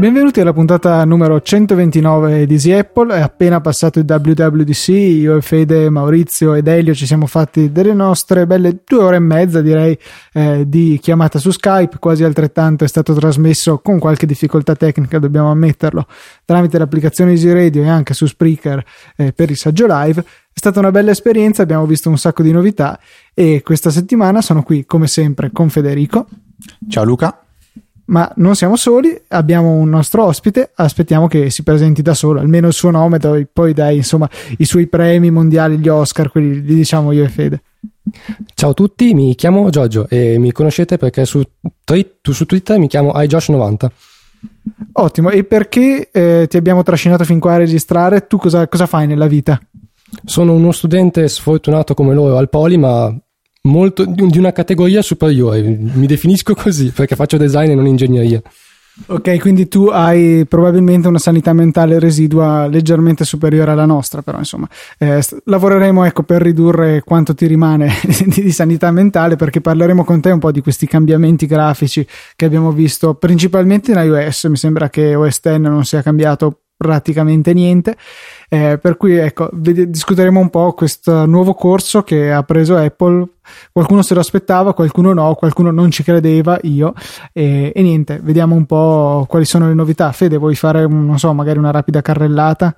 Benvenuti alla puntata numero 129 di Easy Apple. È appena passato il WWDC. Io e Fede, Maurizio ed Elio ci siamo fatti delle nostre belle due ore e mezza, direi, eh, di chiamata su Skype. Quasi altrettanto è stato trasmesso con qualche difficoltà tecnica, dobbiamo ammetterlo, tramite l'applicazione Easy Radio e anche su Spreaker eh, per il saggio live. È stata una bella esperienza, abbiamo visto un sacco di novità e questa settimana sono qui come sempre con Federico. Ciao Luca ma non siamo soli, abbiamo un nostro ospite, aspettiamo che si presenti da solo, almeno il suo nome, poi dai insomma i suoi premi mondiali, gli Oscar, quelli li diciamo io e Fede. Ciao a tutti, mi chiamo Giorgio e mi conoscete perché su, su Twitter mi chiamo iJosh90. Ottimo, e perché eh, ti abbiamo trascinato fin qua a registrare? Tu cosa, cosa fai nella vita? Sono uno studente sfortunato come loro al Poli, ma molto di una categoria superiore. Mi definisco così perché faccio design e non ingegneria. Ok, quindi tu hai probabilmente una sanità mentale residua leggermente superiore alla nostra, però insomma eh, lavoreremo ecco, per ridurre quanto ti rimane di, di, sanità mentale perché parleremo con te un po' di questi cambiamenti grafici che abbiamo visto principalmente in iOS, mi sembra che OS X non sia cambiato praticamente niente. Eh, per cui ecco, discuteremo un po' questo nuovo corso che ha preso Apple. Qualcuno se lo aspettava, qualcuno no, qualcuno non ci credeva, io. E, e niente, vediamo un po' quali sono le novità. Fede, vuoi fare, non so, magari una rapida carrellata?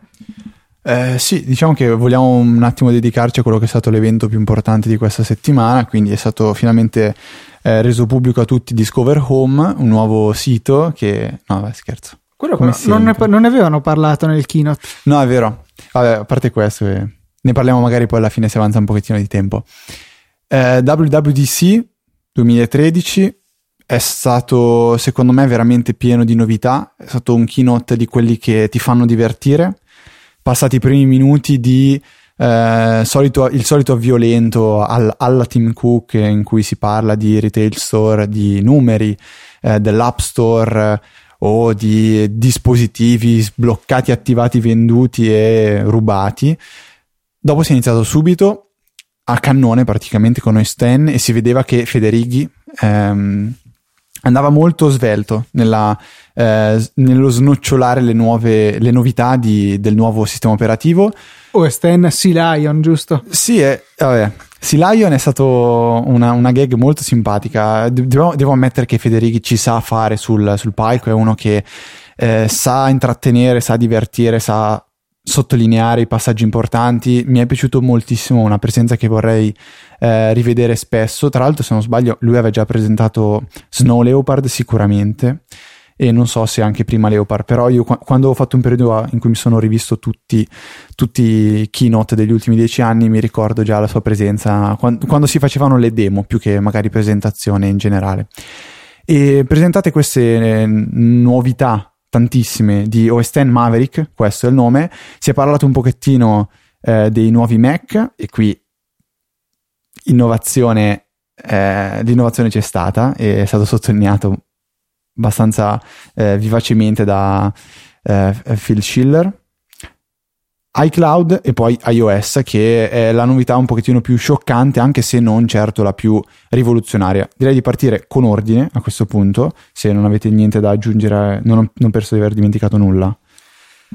Eh, sì, diciamo che vogliamo un attimo dedicarci a quello che è stato l'evento più importante di questa settimana, quindi è stato finalmente eh, reso pubblico a tutti Discover Home, un nuovo sito che... No, vabbè, scherzo. Quello Come non ne, non ne, avevano parlato nel keynote. No, è vero. Vabbè, a parte questo, eh, ne parliamo magari poi alla fine se avanza un pochettino di tempo. Eh, WWDC 2013 è stato, secondo me, veramente pieno di novità. È stato un keynote di quelli che ti fanno divertire. Passati i primi minuti di eh, solito, il solito avvio lento al, alla Team Cook in cui si parla di retail store, di numeri, eh, dell'app store o di dispositivi sbloccati, attivati, venduti e rubati. Dopo si è iniziato subito a cannone praticamente con noi Stan e si vedeva che Federighi ehm, andava molto svelto nella, eh, nello snocciolare le, nuove, le novità di, del nuovo sistema operativo. OS X Sea Lion, giusto? Sì, è, vabbè, Sea Lion è stato una, una gag molto simpatica. Devo, devo, ammettere che Federighi ci sa fare sul, sul palco, è uno che eh, sa intrattenere, sa divertire, sa sottolineare i passaggi importanti. Mi è piaciuto moltissimo, una presenza che vorrei eh, rivedere spesso. Tra l'altro, se non sbaglio, lui aveva già presentato Snow Leopard sicuramente e non so se anche prima Leopard, però io quando ho fatto un periodo in cui mi sono rivisto tutti, tutti i keynote degli ultimi dieci anni mi ricordo già la sua presenza quando, quando si facevano le demo più che magari presentazione in generale. E presentate queste eh, novità tantissime di OS X Maverick, questo è il nome, si è parlato un pochettino eh, dei nuovi Mac e qui innovazione, eh, l'innovazione c'è stata e è stato sottolineato abbastanza eh, vivacemente da eh, Phil Schiller. iCloud e poi iOS che è la novità un pochettino più scioccante anche se non certo la più rivoluzionaria. Direi di partire con ordine a questo punto se non avete niente da aggiungere non, non penso di aver dimenticato nulla.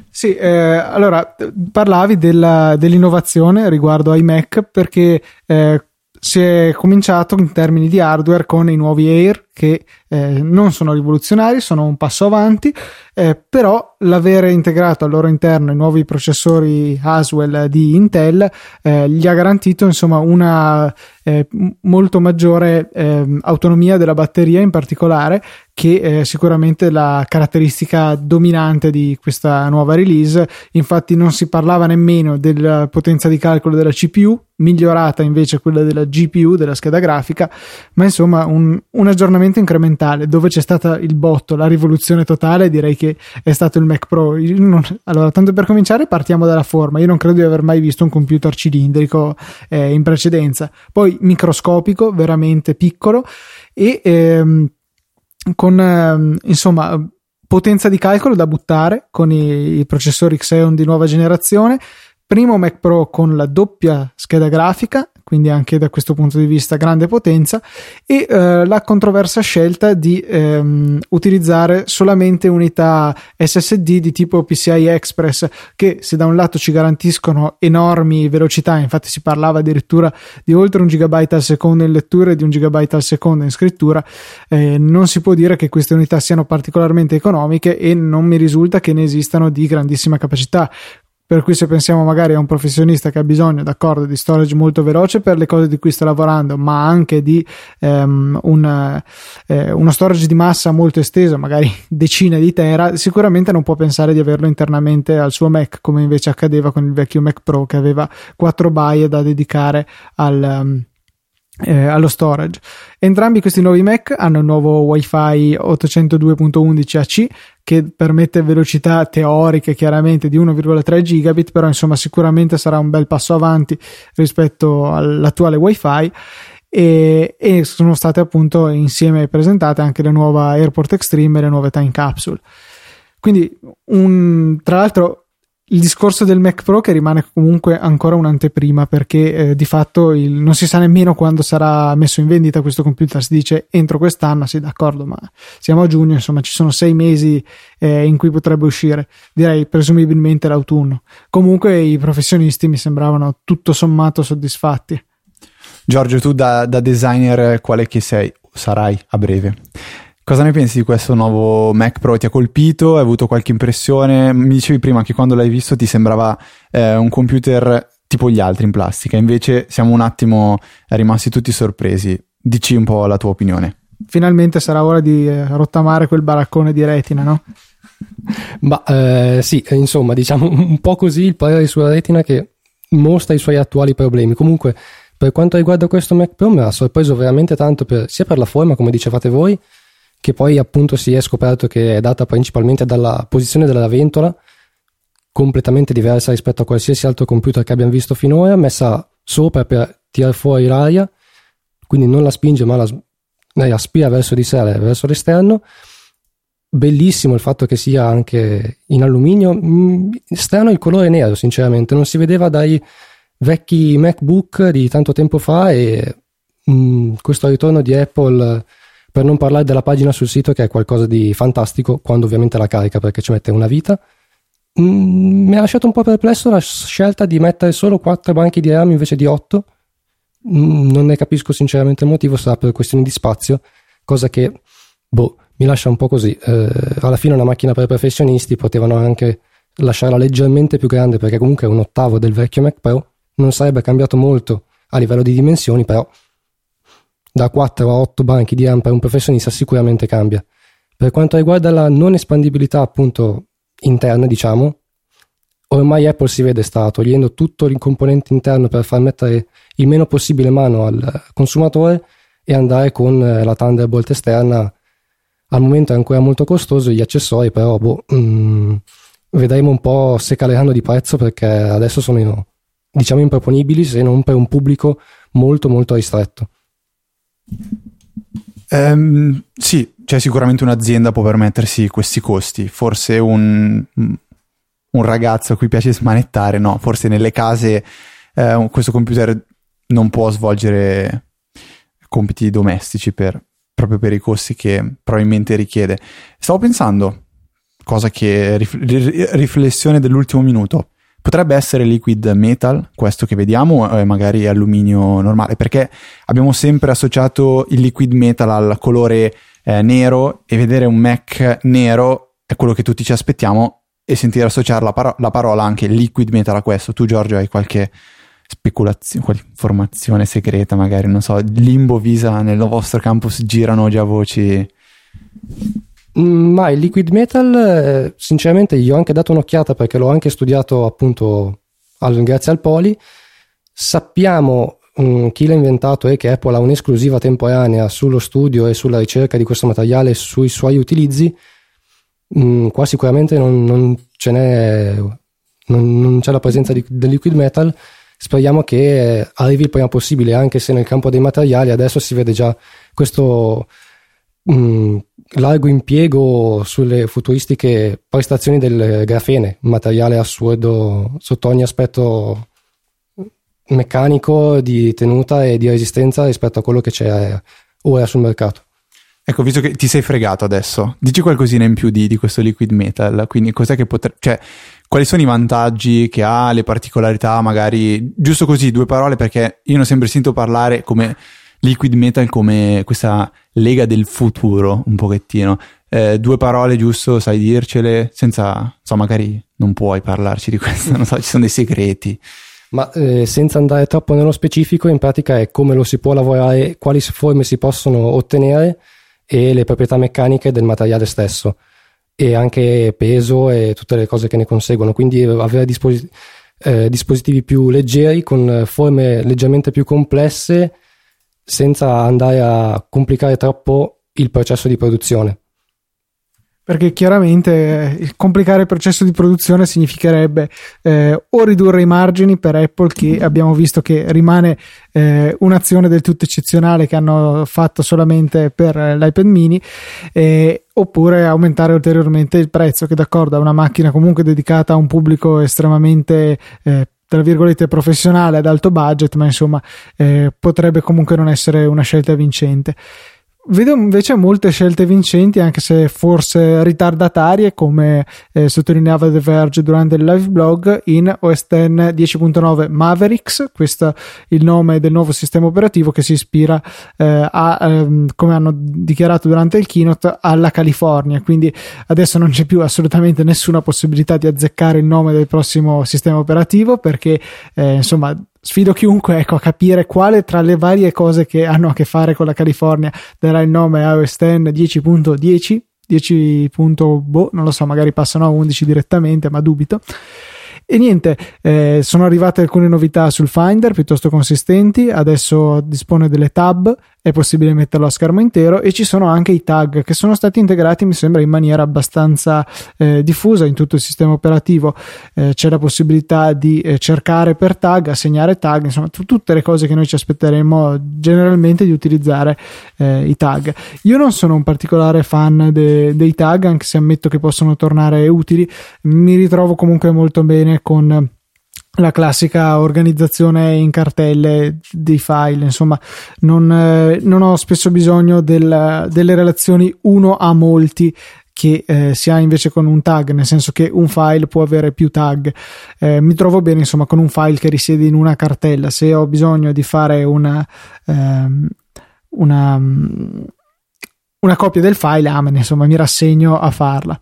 Sì, eh, allora parlavi della, dell'innovazione riguardo ai Mac perché eh, si è cominciato in termini di hardware con i nuovi Air che eh, non sono rivoluzionari, sono un passo avanti, eh, però l'avere integrato al loro interno i nuovi processori Haswell di Intel eh, gli ha garantito insomma una eh, molto maggiore ehm, autonomia della batteria in particolare che è sicuramente la caratteristica dominante di questa nuova release. Infatti, non si parlava nemmeno della potenza di calcolo della CPU, migliorata invece quella della GPU, della scheda grafica, ma insomma un, un aggiornamento incrementale dove c'è stata il botto, la rivoluzione totale. Direi che è stato il Mac Pro. Non, allora, tanto per cominciare, partiamo dalla forma. Io non credo di aver mai visto un computer cilindrico eh, in precedenza, poi microscopico, veramente piccolo e. Ehm, con ehm, insomma potenza di calcolo da buttare con i, i processori Xeon di nuova generazione primo Mac Pro con la doppia scheda grafica quindi anche da questo punto di vista grande potenza, e eh, la controversa scelta di ehm, utilizzare solamente unità SSD di tipo PCI Express, che se da un lato ci garantiscono enormi velocità, infatti si parlava addirittura di oltre un gigabyte al secondo in lettura e di un gigabyte al secondo in scrittura, eh, non si può dire che queste unità siano particolarmente economiche e non mi risulta che ne esistano di grandissima capacità. Per cui se pensiamo magari a un professionista che ha bisogno, d'accordo, di storage molto veloce per le cose di cui sta lavorando, ma anche di um, un, eh, uno storage di massa molto esteso, magari decine di tera, sicuramente non può pensare di averlo internamente al suo Mac, come invece accadeva con il vecchio Mac Pro che aveva 4 baie da dedicare al... Um, eh, allo storage. Entrambi questi nuovi Mac hanno il nuovo Wi-Fi 802.11 AC che permette velocità teoriche chiaramente di 1,3 gigabit, però insomma sicuramente sarà un bel passo avanti rispetto all'attuale Wi-Fi. E, e sono state appunto insieme presentate anche le nuove Airport Extreme e le nuove Time Capsule. Quindi, un, tra l'altro, il discorso del Mac Pro che rimane comunque ancora un'anteprima perché eh, di fatto il, non si sa nemmeno quando sarà messo in vendita questo computer. Si dice entro quest'anno sì d'accordo ma siamo a giugno insomma ci sono sei mesi eh, in cui potrebbe uscire direi presumibilmente l'autunno. Comunque i professionisti mi sembravano tutto sommato soddisfatti. Giorgio tu da, da designer quale che sei? Sarai a breve Cosa ne pensi di questo nuovo Mac Pro? Ti ha colpito? Hai avuto qualche impressione? Mi dicevi prima che quando l'hai visto ti sembrava eh, un computer tipo gli altri in plastica, invece siamo un attimo rimasti tutti sorpresi. Dici un po' la tua opinione. Finalmente sarà ora di eh, rottamare quel baraccone di retina, no? Ma eh, sì, insomma, diciamo un po' così il parere sulla retina che mostra i suoi attuali problemi. Comunque, per quanto riguarda questo Mac Pro, mi ha sorpreso veramente tanto per, sia per la forma, come dicevate voi, che poi appunto si è scoperto che è data principalmente dalla posizione della ventola, completamente diversa rispetto a qualsiasi altro computer che abbiamo visto finora, messa sopra per tirare fuori l'aria, quindi non la spinge ma la, lei aspira verso di sé, verso l'esterno. Bellissimo il fatto che sia anche in alluminio, mm, strano il colore nero sinceramente, non si vedeva dai vecchi MacBook di tanto tempo fa e mm, questo ritorno di Apple per non parlare della pagina sul sito che è qualcosa di fantastico, quando ovviamente la carica perché ci mette una vita. Mm, mi ha lasciato un po' perplesso la scelta di mettere solo 4 banchi di RAM invece di 8. Mm, non ne capisco sinceramente il motivo, sarà per questioni di spazio, cosa che boh, mi lascia un po' così. Eh, alla fine una macchina per professionisti potevano anche lasciarla leggermente più grande perché comunque è un ottavo del vecchio Mac Pro, non sarebbe cambiato molto a livello di dimensioni, però da 4 a 8 banchi di RAM per un professionista sicuramente cambia. Per quanto riguarda la non espandibilità appunto interna, diciamo, ormai Apple si vede sta togliendo tutto il componente interno per far mettere il meno possibile mano al consumatore e andare con eh, la Thunderbolt esterna. Al momento è ancora molto costoso gli accessori, però boh, mm, vedremo un po' se caleranno di prezzo perché adesso sono diciamo improponibili se non per un pubblico molto molto ristretto. Um, sì, cioè sicuramente un'azienda può permettersi questi costi, forse un, un ragazzo a cui piace smanettare, no, forse nelle case eh, questo computer non può svolgere compiti domestici per, proprio per i costi che probabilmente richiede. Stavo pensando, cosa che riflessione dell'ultimo minuto, Potrebbe essere liquid metal, questo che vediamo, e magari alluminio normale, perché abbiamo sempre associato il liquid metal al colore eh, nero e vedere un Mac nero è quello che tutti ci aspettiamo e sentire associare la, paro- la parola anche liquid metal a questo. Tu Giorgio hai qualche speculazione, qualche informazione segreta magari, non so, Limbo Visa nel vostro campus girano già voci ma il liquid metal, eh, sinceramente, io ho anche dato un'occhiata perché l'ho anche studiato appunto al, grazie al Poli. Sappiamo um, chi l'ha inventato e che Apple ha un'esclusiva temporanea sullo studio e sulla ricerca di questo materiale sui suoi utilizzi. Um, qua sicuramente non, non, ce n'è, non, non c'è la presenza di, del liquid metal. Speriamo che arrivi il prima possibile, anche se nel campo dei materiali adesso si vede già questo mm, largo impiego sulle futuristiche prestazioni del grafene, materiale assurdo sotto ogni aspetto meccanico di tenuta e di resistenza rispetto a quello che c'è ora sul mercato. Ecco, visto che ti sei fregato adesso, dici qualcosina in più di, di questo liquid metal, quindi cos'è che potrebbe... Cioè, quali sono i vantaggi che ha, le particolarità, magari, giusto così, due parole, perché io ne ho sempre sentito parlare come liquid metal, come questa lega del futuro, un pochettino. Eh, due parole, giusto, sai dircele, senza, so, magari non puoi parlarci di questo, non so, ci sono dei segreti. Ma eh, senza andare troppo nello specifico, in pratica è come lo si può lavorare, quali forme si possono ottenere e le proprietà meccaniche del materiale stesso e anche peso e tutte le cose che ne conseguono. Quindi avere disposi- eh, dispositivi più leggeri con forme leggermente più complesse senza andare a complicare troppo il processo di produzione. Perché chiaramente eh, complicare il processo di produzione significherebbe eh, o ridurre i margini per Apple che abbiamo visto che rimane eh, un'azione del tutto eccezionale che hanno fatto solamente per l'iPad mini eh, oppure aumentare ulteriormente il prezzo che d'accordo è una macchina comunque dedicata a un pubblico estremamente eh, tra virgolette professionale ad alto budget ma insomma eh, potrebbe comunque non essere una scelta vincente Vedo invece molte scelte vincenti, anche se forse ritardatarie, come eh, sottolineava The Verge durante il live blog, in OS X 10.9 Mavericks, questo è il nome del nuovo sistema operativo che si ispira eh, a, ehm, come hanno dichiarato durante il keynote, alla California. Quindi adesso non c'è più assolutamente nessuna possibilità di azzeccare il nome del prossimo sistema operativo perché eh, insomma sfido chiunque ecco, a capire quale tra le varie cose che hanno a che fare con la California darà il nome iOS 10 10.10 10. Boh, non lo so, magari passano a 11 direttamente, ma dubito. E niente, eh, sono arrivate alcune novità sul Finder piuttosto consistenti, adesso dispone delle tab, è possibile metterlo a schermo intero e ci sono anche i tag che sono stati integrati mi sembra in maniera abbastanza eh, diffusa in tutto il sistema operativo, eh, c'è la possibilità di eh, cercare per tag, assegnare tag, insomma t- tutte le cose che noi ci aspetteremo generalmente di utilizzare eh, i tag. Io non sono un particolare fan de- dei tag, anche se ammetto che possono tornare utili, mi ritrovo comunque molto bene con la classica organizzazione in cartelle dei file, insomma, non, eh, non ho spesso bisogno del, delle relazioni uno a molti che eh, si ha invece con un tag, nel senso che un file può avere più tag. Eh, mi trovo bene, insomma, con un file che risiede in una cartella. Se ho bisogno di fare una, ehm, una, una copia del file, amen, insomma, mi rassegno a farla.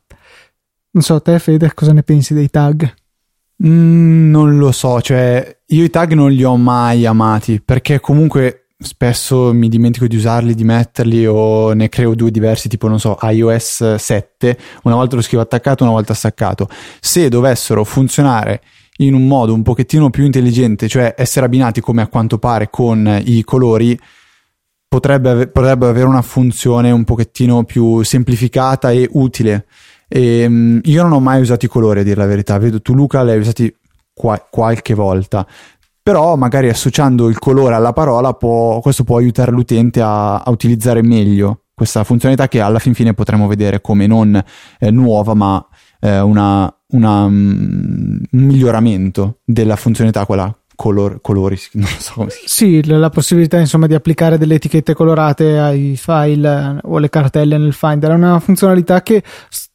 Non so, te, Fede, cosa ne pensi dei tag? Mm, non lo so, cioè io i tag non li ho mai amati perché comunque spesso mi dimentico di usarli, di metterli o ne creo due diversi, tipo non so, iOS 7, una volta lo scrivo attaccato, una volta staccato. Se dovessero funzionare in un modo un pochettino più intelligente, cioè essere abbinati come a quanto pare con i colori, potrebbe, potrebbe avere una funzione un pochettino più semplificata e utile e, um, io non ho mai usato i colori, a dire la verità. Vedo tu, Luca, li hai usati qua- qualche volta. Però magari associando il colore alla parola, può, questo può aiutare l'utente a, a, utilizzare meglio questa funzionalità che alla fin fine potremo vedere come non eh, nuova, ma eh, una, una, um, un miglioramento della funzionalità, quella color, colori, non so come si Sì, la possibilità insomma di applicare delle etichette colorate ai file eh, o le cartelle nel Finder è una funzionalità che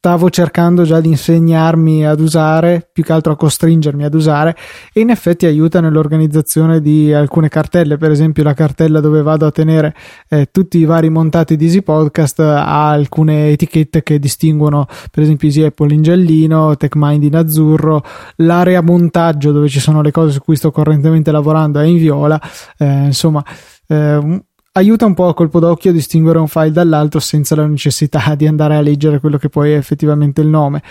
stavo cercando già di insegnarmi ad usare, più che altro a costringermi ad usare e in effetti aiuta nell'organizzazione di alcune cartelle, per esempio la cartella dove vado a tenere eh, tutti i vari montati di Easy Podcast ha alcune etichette che distinguono per esempio Easy Apple in giallino, TechMind in azzurro, l'area montaggio dove ci sono le cose su cui sto correntemente lavorando è in viola, eh, insomma eh, aiuta un po' a colpo d'occhio a distinguere un file dall'altro senza la necessità di andare a leggere quello che poi è effettivamente il nome.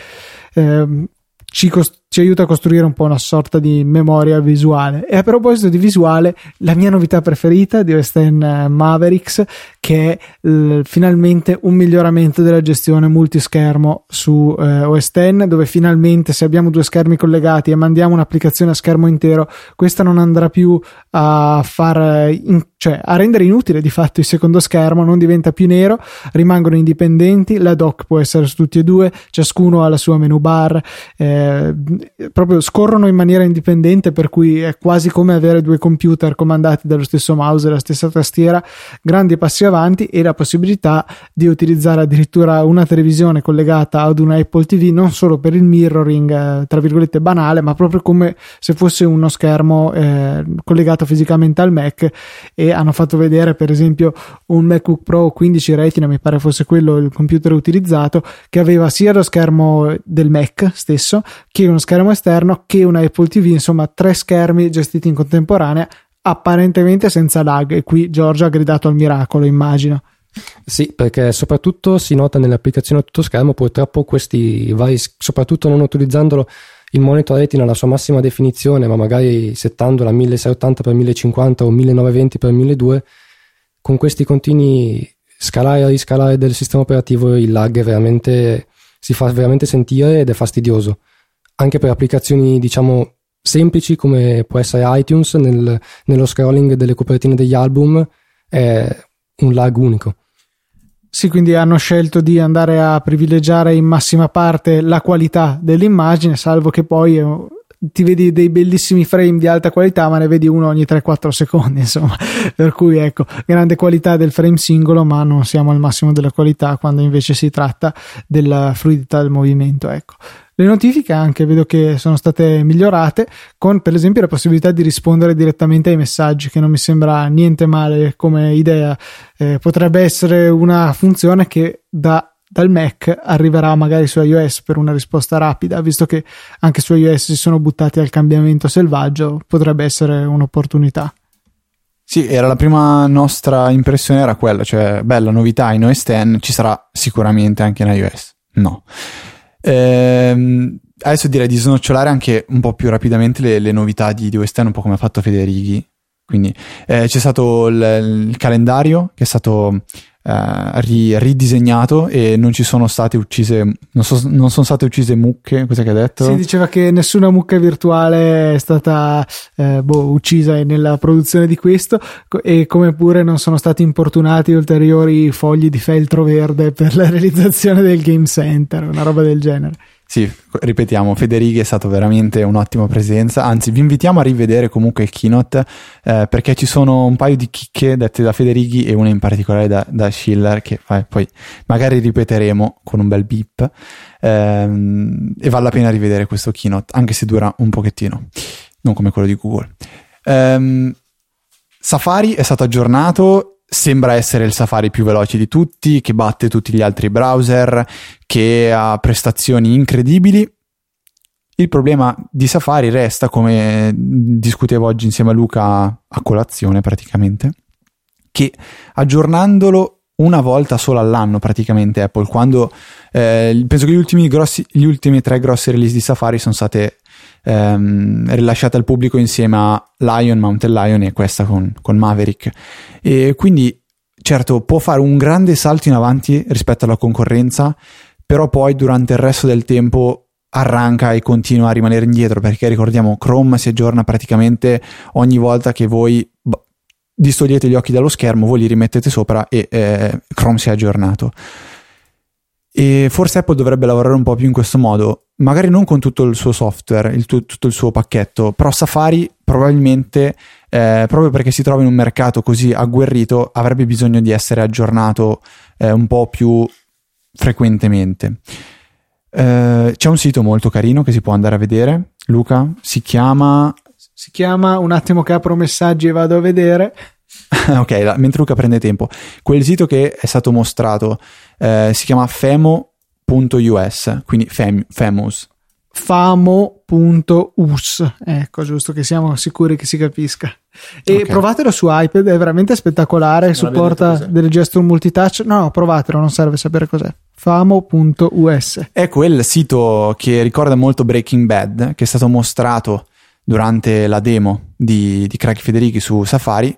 Eh, ci, cost- ci, aiuta a costruire un po' una sorta di memoria visuale. E a proposito di visuale, la mia novità preferita di OS X Mavericks, che è eh, finalmente un miglioramento della gestione multischermo su eh, OS X, dove finalmente se abbiamo due schermi collegati e mandiamo un'applicazione a schermo intero, questa non andrà più a far in- cioè a rendere inutile di fatto il secondo schermo, non diventa più nero, rimangono indipendenti, la dock può essere su tutti e due, ciascuno ha la sua menu bar, eh, proprio scorrono in maniera indipendente, per cui è quasi come avere due computer comandati dallo stesso mouse e la stessa tastiera, grandi passi avanti e la possibilità di utilizzare addirittura una televisione collegata ad una Apple TV non solo per il mirroring, eh, tra virgolette banale, ma proprio come se fosse uno schermo eh, collegato fisicamente al Mac e hanno fatto vedere per esempio un MacBook Pro 15 Retina, mi pare fosse quello il computer utilizzato, che aveva sia lo schermo del Mac stesso che uno schermo esterno che una Apple TV, insomma tre schermi gestiti in contemporanea apparentemente senza lag e qui Giorgio ha gridato al miracolo immagino sì, perché soprattutto si nota nelle applicazioni a tutto schermo, purtroppo questi vari, soprattutto non utilizzandolo il monitor retina alla sua massima definizione, ma magari settandola a 1680x1050 o 1920x1200, con questi continui scalare e riscalare del sistema operativo il lag veramente si fa veramente sentire ed è fastidioso. Anche per applicazioni, diciamo, semplici come può essere iTunes, nel, nello scrolling delle copertine degli album è un lag unico. Sì, quindi hanno scelto di andare a privilegiare in massima parte la qualità dell'immagine, salvo che poi eh, ti vedi dei bellissimi frame di alta qualità, ma ne vedi uno ogni 3-4 secondi, insomma. Per cui ecco, grande qualità del frame singolo, ma non siamo al massimo della qualità quando invece si tratta della fluidità del movimento, ecco. Le notifiche anche vedo che sono state migliorate con per esempio la possibilità di rispondere direttamente ai messaggi che non mi sembra niente male come idea. Eh, potrebbe essere una funzione che da dal Mac arriverà magari su iOS per una risposta rapida, visto che anche su iOS si sono buttati al cambiamento selvaggio, potrebbe essere un'opportunità. Sì, era la prima nostra impressione era quella, cioè bella novità in OS X, ci sarà sicuramente anche in iOS. No. Ehm, adesso direi di snocciolare anche un po' più rapidamente le, le novità di, di OS X, un po' come ha fatto Federighi. Quindi eh, c'è stato il, il, calendario che è stato eh, ri, ridisegnato e non ci sono state uccise, non, so, non sono state uccise mucche, cosa che ha detto? Si diceva che nessuna mucca virtuale è stata eh, boh, uccisa nella produzione di questo e come pure non sono stati importunati ulteriori fogli di feltro verde per la realizzazione del game center, una roba del genere. Sì, ripetiamo, Federighi è stato veramente un'ottima presenza, anzi vi invitiamo a rivedere comunque il keynote eh, perché ci sono un paio di chicche dette da Federighi e una in particolare da, da Schiller che eh, poi magari ripeteremo con un bel beep ehm, e vale la pena rivedere questo keynote anche se dura un pochettino, non come quello di Google. Ehm, Safari è stato aggiornato sembra essere il Safari più veloce di tutti, che batte tutti gli altri browser, che ha prestazioni incredibili. Il problema di Safari resta, come discutevo oggi insieme a Luca a colazione praticamente, che aggiornandolo una volta solo all'anno praticamente Apple, quando eh, penso che gli ultimi, grossi, gli ultimi tre grossi release di Safari sono state ehm, rilasciate al pubblico insieme a Lion, Mountain Lion e questa con, con Maverick. E quindi, certo, può fare un grande salto in avanti rispetto alla concorrenza, però poi durante il resto del tempo arranca e continua a rimanere indietro perché ricordiamo Chrome si aggiorna praticamente ogni volta che voi distogliete gli occhi dallo schermo, voi li rimettete sopra e eh, Chrome si è aggiornato. E forse Apple dovrebbe lavorare un po' più in questo modo, magari non con tutto il suo software, il tu, tutto il suo pacchetto, però Safari probabilmente, eh, proprio perché si trova in un mercato così agguerrito, avrebbe bisogno di essere aggiornato eh, un po' più frequentemente. Eh, c'è un sito molto carino che si può andare a vedere, Luca, si chiama... Si chiama un attimo che apro messaggi e vado a vedere. ok, la, mentre Luca prende tempo, quel sito che è stato mostrato eh, si chiama femo.us, quindi fam, famous. Famo.us, ecco, giusto che siamo sicuri che si capisca. E okay. provatelo su iPad, è veramente spettacolare, non supporta delle gesture multitouch. No, no, provatelo, non serve sapere cos'è. Famo.us. È quel sito che ricorda molto Breaking Bad, che è stato mostrato durante la demo di, di Craig Federighi su Safari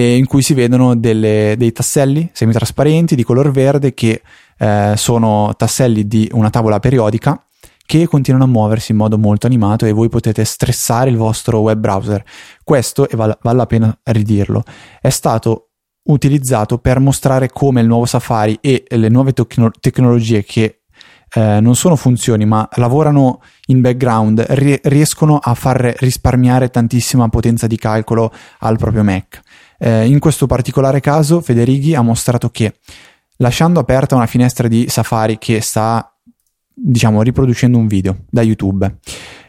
in cui si vedono delle, dei tasselli semitrasparenti di color verde che eh, sono tasselli di una tavola periodica che continuano a muoversi in modo molto animato e voi potete stressare il vostro web browser. Questo, e vale, vale la pena ridirlo, è stato utilizzato per mostrare come il nuovo Safari e le nuove tecno- tecnologie che eh, non sono funzioni, ma lavorano in background, ri- riescono a far risparmiare tantissima potenza di calcolo al proprio Mac. Eh, in questo particolare caso, Federighi ha mostrato che lasciando aperta una finestra di Safari che sta, diciamo, riproducendo un video da YouTube,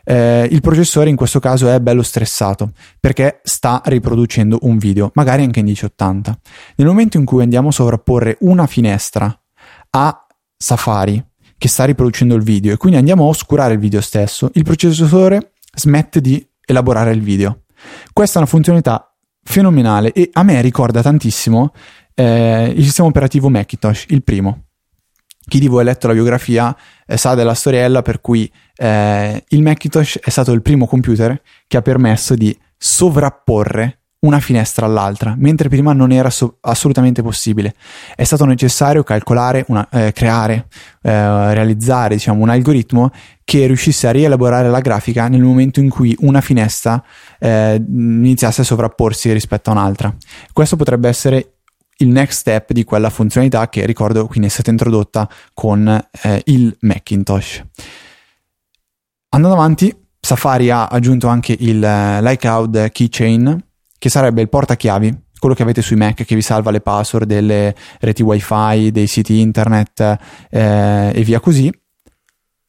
eh, il processore in questo caso è bello stressato perché sta riproducendo un video, magari anche in 1080. Nel momento in cui andiamo a sovrapporre una finestra a Safari che sta riproducendo il video e quindi andiamo a oscurare il video stesso, il processore smette di elaborare il video. Questa è una funzionalità fenomenale e a me ricorda tantissimo eh, il sistema operativo Macintosh, il primo. Chi di voi ha letto la biografia eh, sa della storiella per cui eh, il Macintosh è stato il primo computer che ha permesso di sovrapporre una finestra all'altra, mentre prima non era so- assolutamente possibile. È stato necessario calcolare, una, eh, creare, eh, realizzare diciamo, un algoritmo che riuscisse a rielaborare la grafica nel momento in cui una finestra eh, iniziasse a sovrapporsi rispetto a un'altra. Questo potrebbe essere il next step di quella funzionalità che ricordo quindi è stata introdotta con eh, il Macintosh. Andando avanti, Safari ha aggiunto anche il, uh, l'iCloud Keychain che sarebbe il portachiavi, quello che avete sui Mac che vi salva le password delle reti wifi, dei siti internet eh, e via così.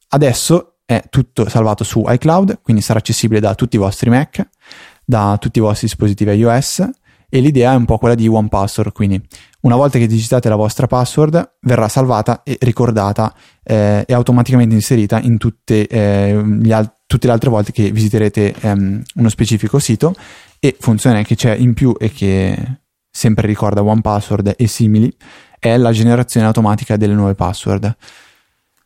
Adesso è tutto salvato su iCloud, quindi sarà accessibile da tutti i vostri Mac, da tutti i vostri dispositivi iOS e l'idea è un po' quella di One Password, quindi una volta che digitate la vostra password verrà salvata e ricordata eh, e automaticamente inserita in tutte, eh, al- tutte, le altre volte che visiterete ehm, uno specifico sito e funzione che c'è in più e che sempre ricorda One Password e simili è la generazione automatica delle nuove password.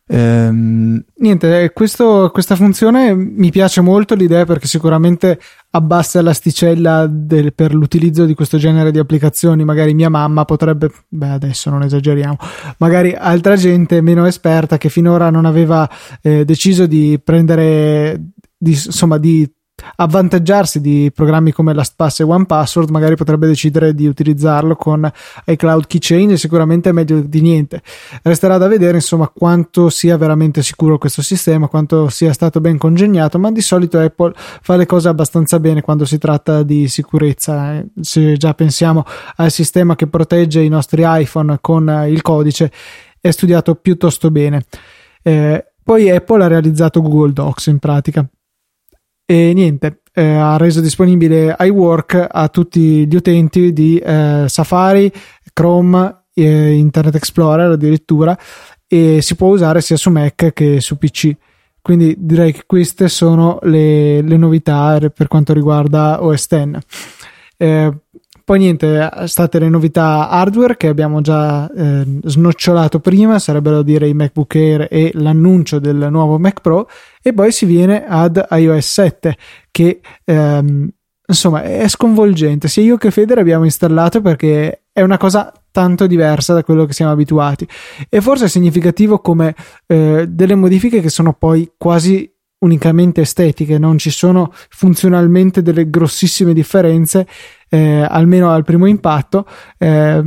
Ehm... Niente, questo, questa funzione mi piace molto l'idea perché sicuramente abbassa l'asticella del, per l'utilizzo di questo genere di applicazioni. Magari mia mamma potrebbe, beh, adesso non esageriamo, magari altra gente meno esperta che finora non aveva eh, deciso di prendere, di, insomma, di avvantaggiarsi di programmi come LastPass e OnePassword, magari potrebbe decidere di utilizzarlo con iCloud Keychain e sicuramente è meglio di niente. Resterà da vedere insomma quanto sia veramente sicuro questo sistema, quanto sia stato ben congegnato, ma di solito Apple fa le cose abbastanza bene quando si tratta di sicurezza. Eh, se già pensiamo al sistema che protegge i nostri iPhone con il codice, è studiato piuttosto bene. Eh, poi Apple ha realizzato Google Docs in pratica e niente, eh, ha reso disponibile iWork a tutti gli utenti di eh, Safari, Chrome, eh, Internet Explorer addirittura e si può usare sia su Mac che su PC. Quindi direi che queste sono le, le novità per quanto riguarda OS X. Eh, poi niente, state le novità hardware che abbiamo già eh, snocciolato prima, sarebbero dire i MacBook Air e l'annuncio del nuovo Mac Pro e poi si viene ad iOS 7 che ehm, insomma è sconvolgente. Sia io che Feder abbiamo installato perché è una cosa tanto diversa da quello che siamo abituati e forse è significativo come eh, delle modifiche che sono poi quasi unicamente estetiche, non ci sono funzionalmente delle grossissime differenze, eh, almeno al primo impatto. Eh,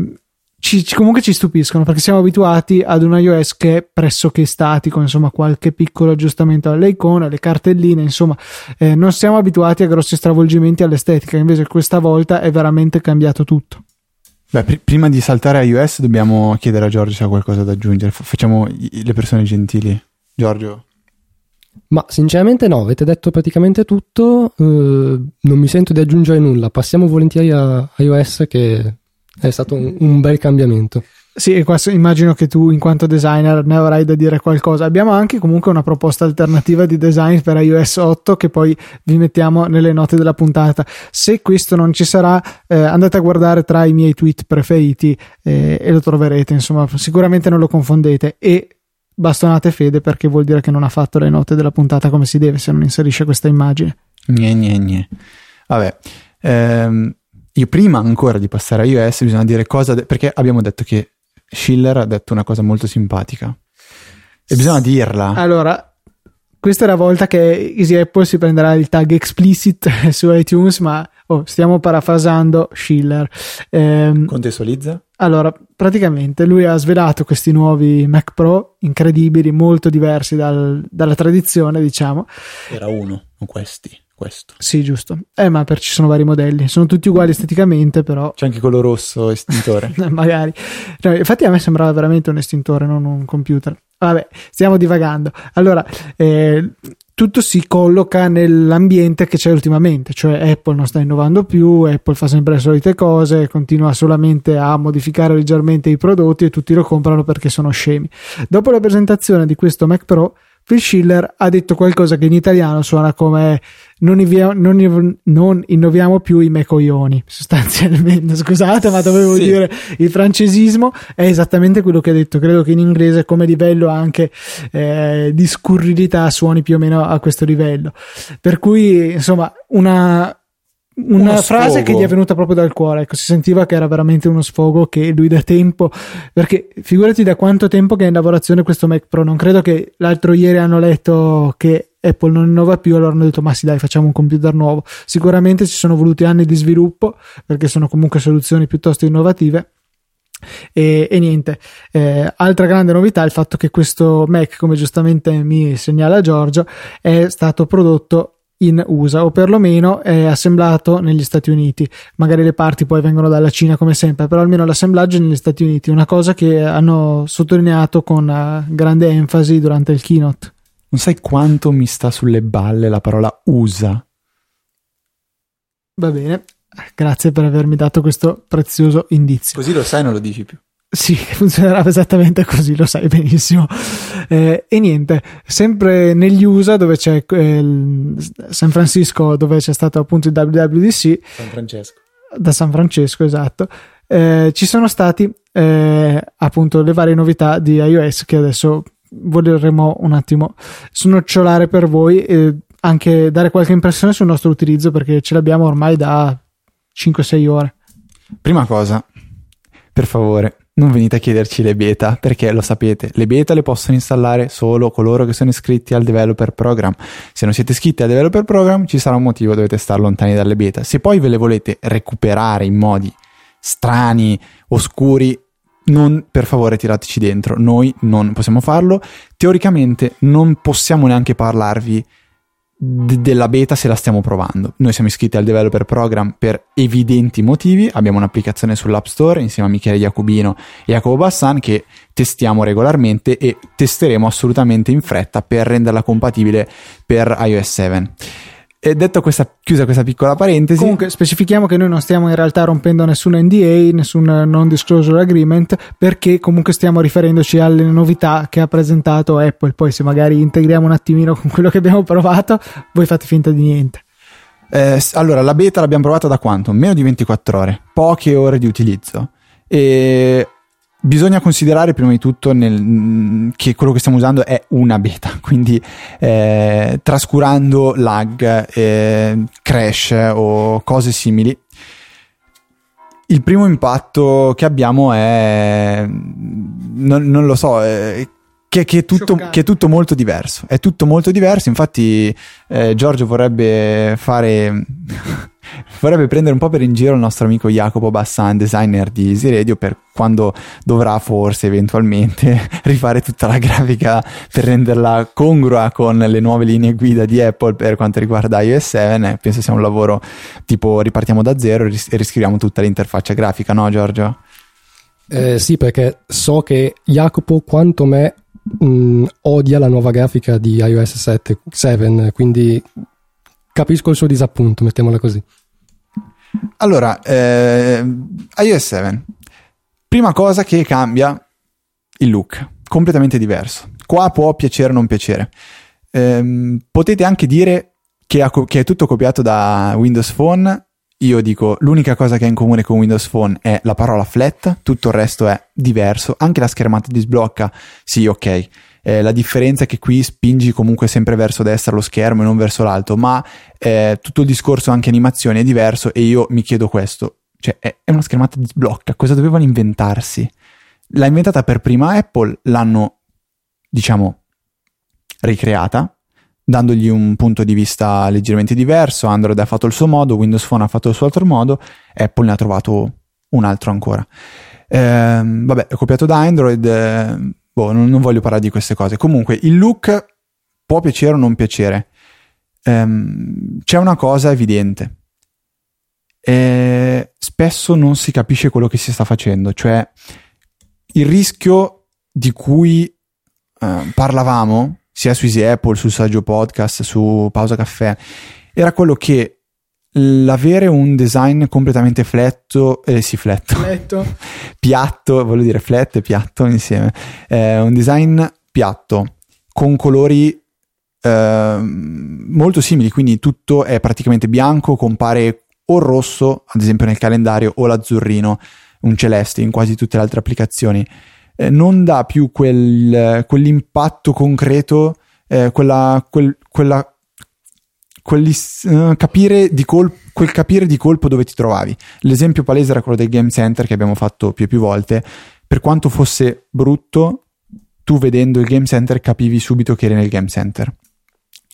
ci, comunque ci stupiscono perché siamo abituati ad un iOS che è pressoché statico, insomma, qualche piccolo aggiustamento alle icone, alle cartelline, insomma, eh, non siamo abituati a grossi stravolgimenti all'estetica, invece questa volta è veramente cambiato tutto. Beh, pr- prima di saltare a iOS dobbiamo chiedere a Giorgio se ha qualcosa da aggiungere. F- facciamo i- le persone gentili. Giorgio. Ma sinceramente no, avete detto praticamente tutto, eh, non mi sento di aggiungere nulla, passiamo volentieri a iOS che è stato un, un bel cambiamento. Sì, e questo immagino che tu, in quanto designer, ne avrai da dire qualcosa. Abbiamo anche comunque una proposta alternativa di design per iOS 8 che poi vi mettiamo nelle note della puntata. Se questo non ci sarà, eh, andate a guardare tra i miei tweet preferiti eh, e lo troverete. Insomma, sicuramente non lo confondete. E bastonate Fede perché vuol dire che non ha fatto le note della puntata come si deve se non inserisce questa immagine. Gne, gne, gne. Vabbè, ehm, io prima ancora di passare a iOS bisogna dire cosa, de- perché abbiamo detto che Schiller ha detto una cosa molto simpatica e bisogna dirla. Allora, questa è la volta che Easy Apple si prenderà il tag explicit su iTunes, ma oh, stiamo parafrasando Schiller. Ehm, Contestualizza? Allora, praticamente lui ha svelato questi nuovi Mac Pro incredibili, molto diversi dal, dalla tradizione, diciamo. Era uno, questi. Questo. Sì, giusto. Eh, ma per ci sono vari modelli. Sono tutti uguali esteticamente, però. C'è anche quello rosso estintore. Magari. No, infatti, a me sembrava veramente un estintore, non un computer. Vabbè, stiamo divagando. Allora, eh, tutto si colloca nell'ambiente che c'è ultimamente, cioè Apple non sta innovando più, Apple fa sempre le solite cose, continua solamente a modificare leggermente i prodotti e tutti lo comprano perché sono scemi. Dopo la presentazione di questo Mac Pro, Phil Schiller ha detto qualcosa che in italiano suona come non, invia- non, non innoviamo più i mecoglioni, sostanzialmente. Scusate, ma dovevo sì. dire il francesismo è esattamente quello che ha detto. Credo che in inglese, come livello anche eh, di scurrilità, suoni più o meno a questo livello. Per cui, insomma, una una frase che gli è venuta proprio dal cuore, ecco, si sentiva che era veramente uno sfogo che lui da tempo, perché figurati da quanto tempo che è in lavorazione questo Mac Pro, non credo che l'altro ieri hanno letto che Apple non innova più, allora hanno detto ma sì dai facciamo un computer nuovo, sicuramente ci sono voluti anni di sviluppo, perché sono comunque soluzioni piuttosto innovative. E, e niente, eh, altra grande novità è il fatto che questo Mac, come giustamente mi segnala Giorgio, è stato prodotto in USA o perlomeno è assemblato negli Stati Uniti. Magari le parti poi vengono dalla Cina come sempre, però almeno l'assemblaggio è negli Stati Uniti, una cosa che hanno sottolineato con uh, grande enfasi durante il keynote. Non sai quanto mi sta sulle balle la parola USA. Va bene, grazie per avermi dato questo prezioso indizio. Così lo sai, non lo dici più. Sì, funzionerà esattamente così, lo sai benissimo. Eh, e niente, sempre negli USA dove c'è eh, San Francisco, dove c'è stato appunto il WWDC. San Francesco. Da San Francesco, esatto. Eh, ci sono stati eh, appunto le varie novità di iOS che adesso vorremmo un attimo snocciolare per voi e anche dare qualche impressione sul nostro utilizzo perché ce l'abbiamo ormai da 5-6 ore. Prima cosa, per favore, non venite a chiederci le beta perché lo sapete, le beta le possono installare solo coloro che sono iscritti al developer program. Se non siete iscritti al developer program ci sarà un motivo, dovete stare lontani dalle beta. Se poi ve le volete recuperare in modi strani, oscuri, non, per favore tirateci dentro, noi non possiamo farlo. Teoricamente non possiamo neanche parlarvi d- della beta se la stiamo provando. Noi siamo iscritti al developer program per evidenti motivi, abbiamo un'applicazione sull'App Store insieme a Michele Jacobino e Jacopo Bassan che testiamo regolarmente e testeremo assolutamente in fretta per renderla compatibile per iOS 7. E detto questa, chiusa questa piccola parentesi. Comunque, specifichiamo che noi non stiamo in realtà rompendo nessun NDA, nessun non disclosure agreement, perché comunque stiamo riferendoci alle novità che ha presentato Apple. Poi, se magari integriamo un attimino con quello che abbiamo provato, voi fate finta di niente. Eh, allora, la beta l'abbiamo provata da quanto? Meno di 24 ore, poche ore di utilizzo. E Bisogna considerare prima di tutto nel, che quello che stiamo usando è una beta, quindi eh, trascurando lag, eh, crash o cose simili. Il primo impatto che abbiamo è, non, non lo so, eh, che, che, è tutto, che, è tutto, molto diverso. È tutto molto diverso. Infatti, eh, Giorgio vorrebbe fare. vorrebbe prendere un po' per in giro il nostro amico Jacopo Bassan, designer di Easy Radio, per quando dovrà forse eventualmente rifare tutta la grafica per renderla congrua con le nuove linee guida di Apple per quanto riguarda iOS 7. Penso sia un lavoro tipo ripartiamo da zero e riscriviamo tutta l'interfaccia grafica, no Giorgio? Eh, sì, perché so che Jacopo quanto me mh, mm, odia la nuova grafica di iOS 7, 7, quindi capisco il suo disappunto, mettiamola così. Allora, eh, iOS 7, prima cosa che cambia il look, completamente diverso. Qua può piacere o non piacere. Eh, potete anche dire che, ha, che è tutto copiato da Windows Phone io dico l'unica cosa che ha in comune con Windows Phone è la parola flat, tutto il resto è diverso, anche la schermata di sblocca, sì ok, eh, la differenza è che qui spingi comunque sempre verso destra lo schermo e non verso l'alto, ma eh, tutto il discorso anche animazione è diverso e io mi chiedo questo, cioè è, è una schermata di sblocca, cosa dovevano inventarsi? L'ha inventata per prima Apple, l'hanno diciamo ricreata, dandogli un punto di vista leggermente diverso. Android ha fatto il suo modo, Windows Phone ha fatto il suo altro modo, Apple ne ha trovato un altro ancora. Eh, vabbè, è copiato da Android, eh, boh, non, non, voglio parlare di queste cose. Comunque, il look può piacere o non piacere. Eh, c'è una cosa evidente. Eh, spesso non si capisce quello che si sta facendo, cioè il rischio di cui eh, parlavamo sia su Easy Apple, sul Saggio Podcast, su Pausa Caffè, era quello che l'avere un design completamente fletto, eh, sì, fletto, fletto. piatto, voglio dire flat e piatto insieme, eh, un design piatto con colori eh, molto simili, quindi tutto è praticamente bianco, compare o il rosso, ad esempio nel calendario, o l'azzurrino, un celeste in quasi tutte le altre applicazioni. Eh, non dà più quel, quell'impatto concreto, eh, quella, quel, quella quelli, uh, capire di colpo, quel capire di colpo dove ti trovavi. L'esempio palese era quello del Game Center che abbiamo fatto più e più volte. Per quanto fosse brutto, tu vedendo il Game Center capivi subito che eri nel Game Center.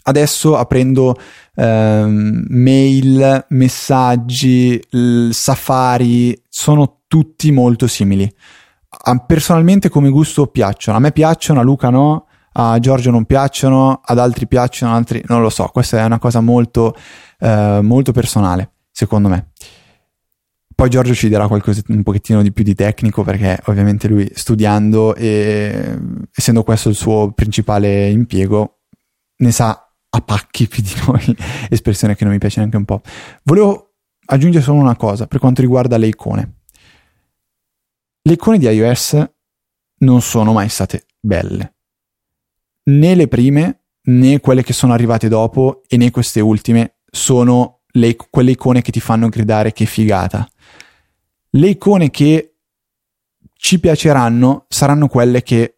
Adesso aprendo ehm, mail, messaggi, Safari, sono tutti molto simili. Personalmente come gusto piacciono, a me piacciono, a Luca no, a Giorgio non piacciono, ad altri piacciono, altri non lo so. Questa è una cosa molto, eh, molto personale, secondo me. Poi Giorgio ci dirà qualcosa un pochettino di più di tecnico perché ovviamente lui studiando e essendo questo il suo principale impiego ne sa a pacchi più di noi, espressione che non mi piace neanche un po'. Volevo aggiungere solo una cosa per quanto riguarda le icone. Le icone di iOS non sono mai state belle né le prime né quelle che sono arrivate dopo e né queste ultime sono le, quelle icone che ti fanno gridare che figata. Le icone che ci piaceranno saranno quelle che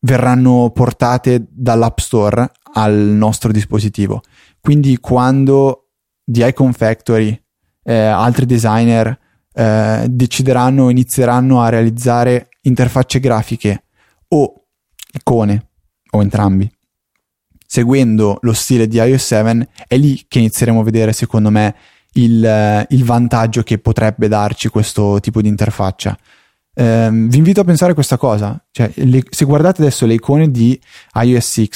verranno portate dall'App Store al nostro dispositivo. Quindi quando di Icon Factory, eh, altri designer eh, decideranno, inizieranno a realizzare interfacce grafiche o icone o entrambi. Seguendo lo stile di iOS 7 è lì che inizieremo a vedere, secondo me, il, il vantaggio che potrebbe darci questo tipo di interfaccia. Eh, vi invito a pensare a questa cosa, cioè, le, se guardate adesso le icone di iOS 6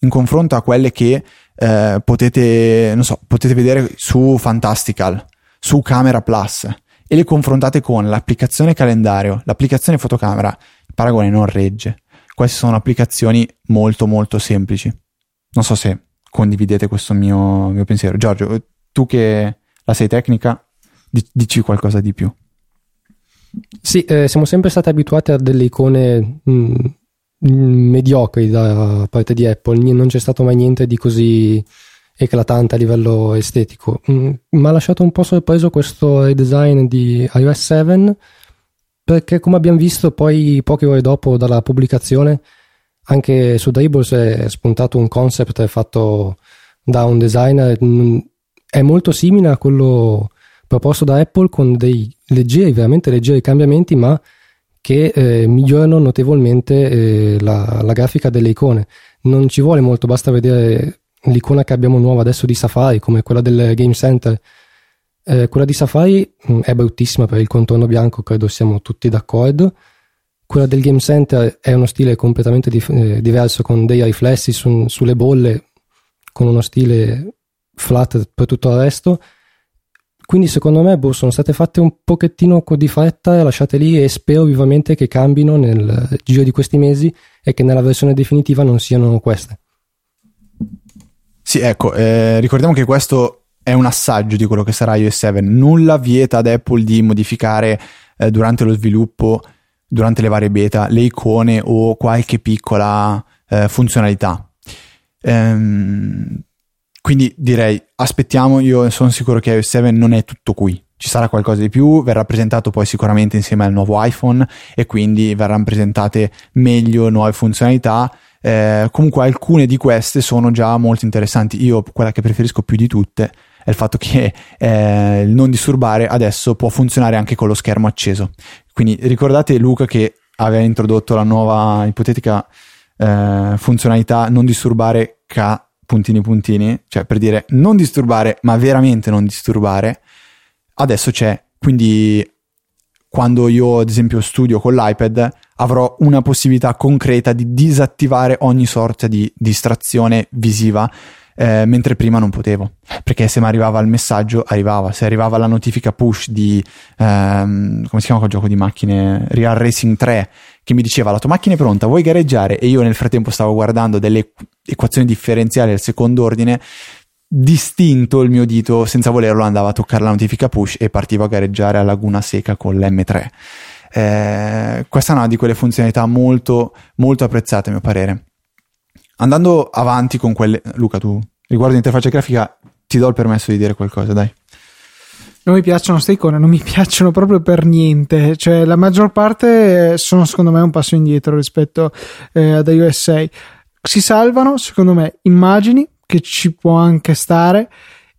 in confronto a quelle che eh, potete, so, potete vedere su Fantastical, su Camera Plus e le confrontate con l'applicazione calendario, l'applicazione fotocamera, il paragone non regge queste sono applicazioni molto molto semplici. Non so se condividete questo mio, mio pensiero. Giorgio, tu che la sei tecnica, dici qualcosa di più. Sì, eh, siamo sempre stati abituati a delle icone mh, mm, mm, mediocri da parte di Apple, non c'è stato mai niente di così eclatante a livello estetico. Mm, mi ha lasciato un po' sorpreso questo redesign di iOS 7 perché come abbiamo visto poi poche ore dopo dalla pubblicazione anche su Dribbles è spuntato un concept fatto da un designer mm, è molto simile a quello proposto da Apple con dei leggeri, veramente leggeri cambiamenti ma che eh, migliorano notevolmente eh, la, la, grafica delle icone. Non ci vuole molto, basta vedere l'icona che abbiamo nuova adesso di Safari come quella del Game Center eh, quella di Safari mh, mm, è bruttissima per il contorno bianco, credo siamo tutti d'accordo. Quella del Game Center è uno stile completamente dif- eh, diverso, con dei riflessi su, sulle bolle, con uno stile flat per tutto il resto. Quindi secondo me boh, sono state fatte un pochettino di fretta, lasciate lì e spero vivamente che cambino nel giro di questi mesi e che nella versione definitiva non siano queste. Sì, ecco, eh, ricordiamo che questo è un assaggio di quello che sarà iOS 7. Nulla vieta ad Apple di modificare eh, durante lo sviluppo, durante le varie beta, le icone o qualche piccola eh, funzionalità. Ehm, quindi direi aspettiamo, io sono sicuro che iOS 7 non è tutto qui. Ci sarà qualcosa di più, verrà presentato poi sicuramente insieme al nuovo iPhone e quindi verranno presentate meglio nuove funzionalità. Eh, comunque alcune di queste sono già molto interessanti. Io quella che preferisco più di tutte è il fatto che eh, il non disturbare adesso può funzionare anche con lo schermo acceso. Quindi ricordate Luca che aveva introdotto la nuova ipotetica eh, funzionalità non disturbare K puntini puntini, cioè per dire non disturbare, ma veramente non disturbare. Adesso c'è, quindi quando io ad esempio studio con l'iPad avrò una possibilità concreta di disattivare ogni sorta di distrazione visiva eh, mentre prima non potevo. Perché se mi arrivava il messaggio arrivava. Se arrivava la notifica push di ehm, come si chiama quel gioco di macchine? Real Racing 3 che mi diceva la tua macchina è pronta vuoi gareggiare? E io nel frattempo stavo guardando delle equazioni differenziali al secondo ordine distinto il mio dito senza volerlo andava a toccare la notifica push e partivo a gareggiare a Laguna Seca con l'M3 eh, questa è una di quelle funzionalità molto molto apprezzate a mio parere andando avanti con quelle Luca tu riguardo l'interfaccia grafica ti do il permesso di dire qualcosa dai non mi piacciono queste icone, non mi piacciono proprio per niente. Cioè, la maggior parte sono secondo me un passo indietro rispetto eh, ad iOS 6. Si salvano, secondo me, immagini che ci può anche stare.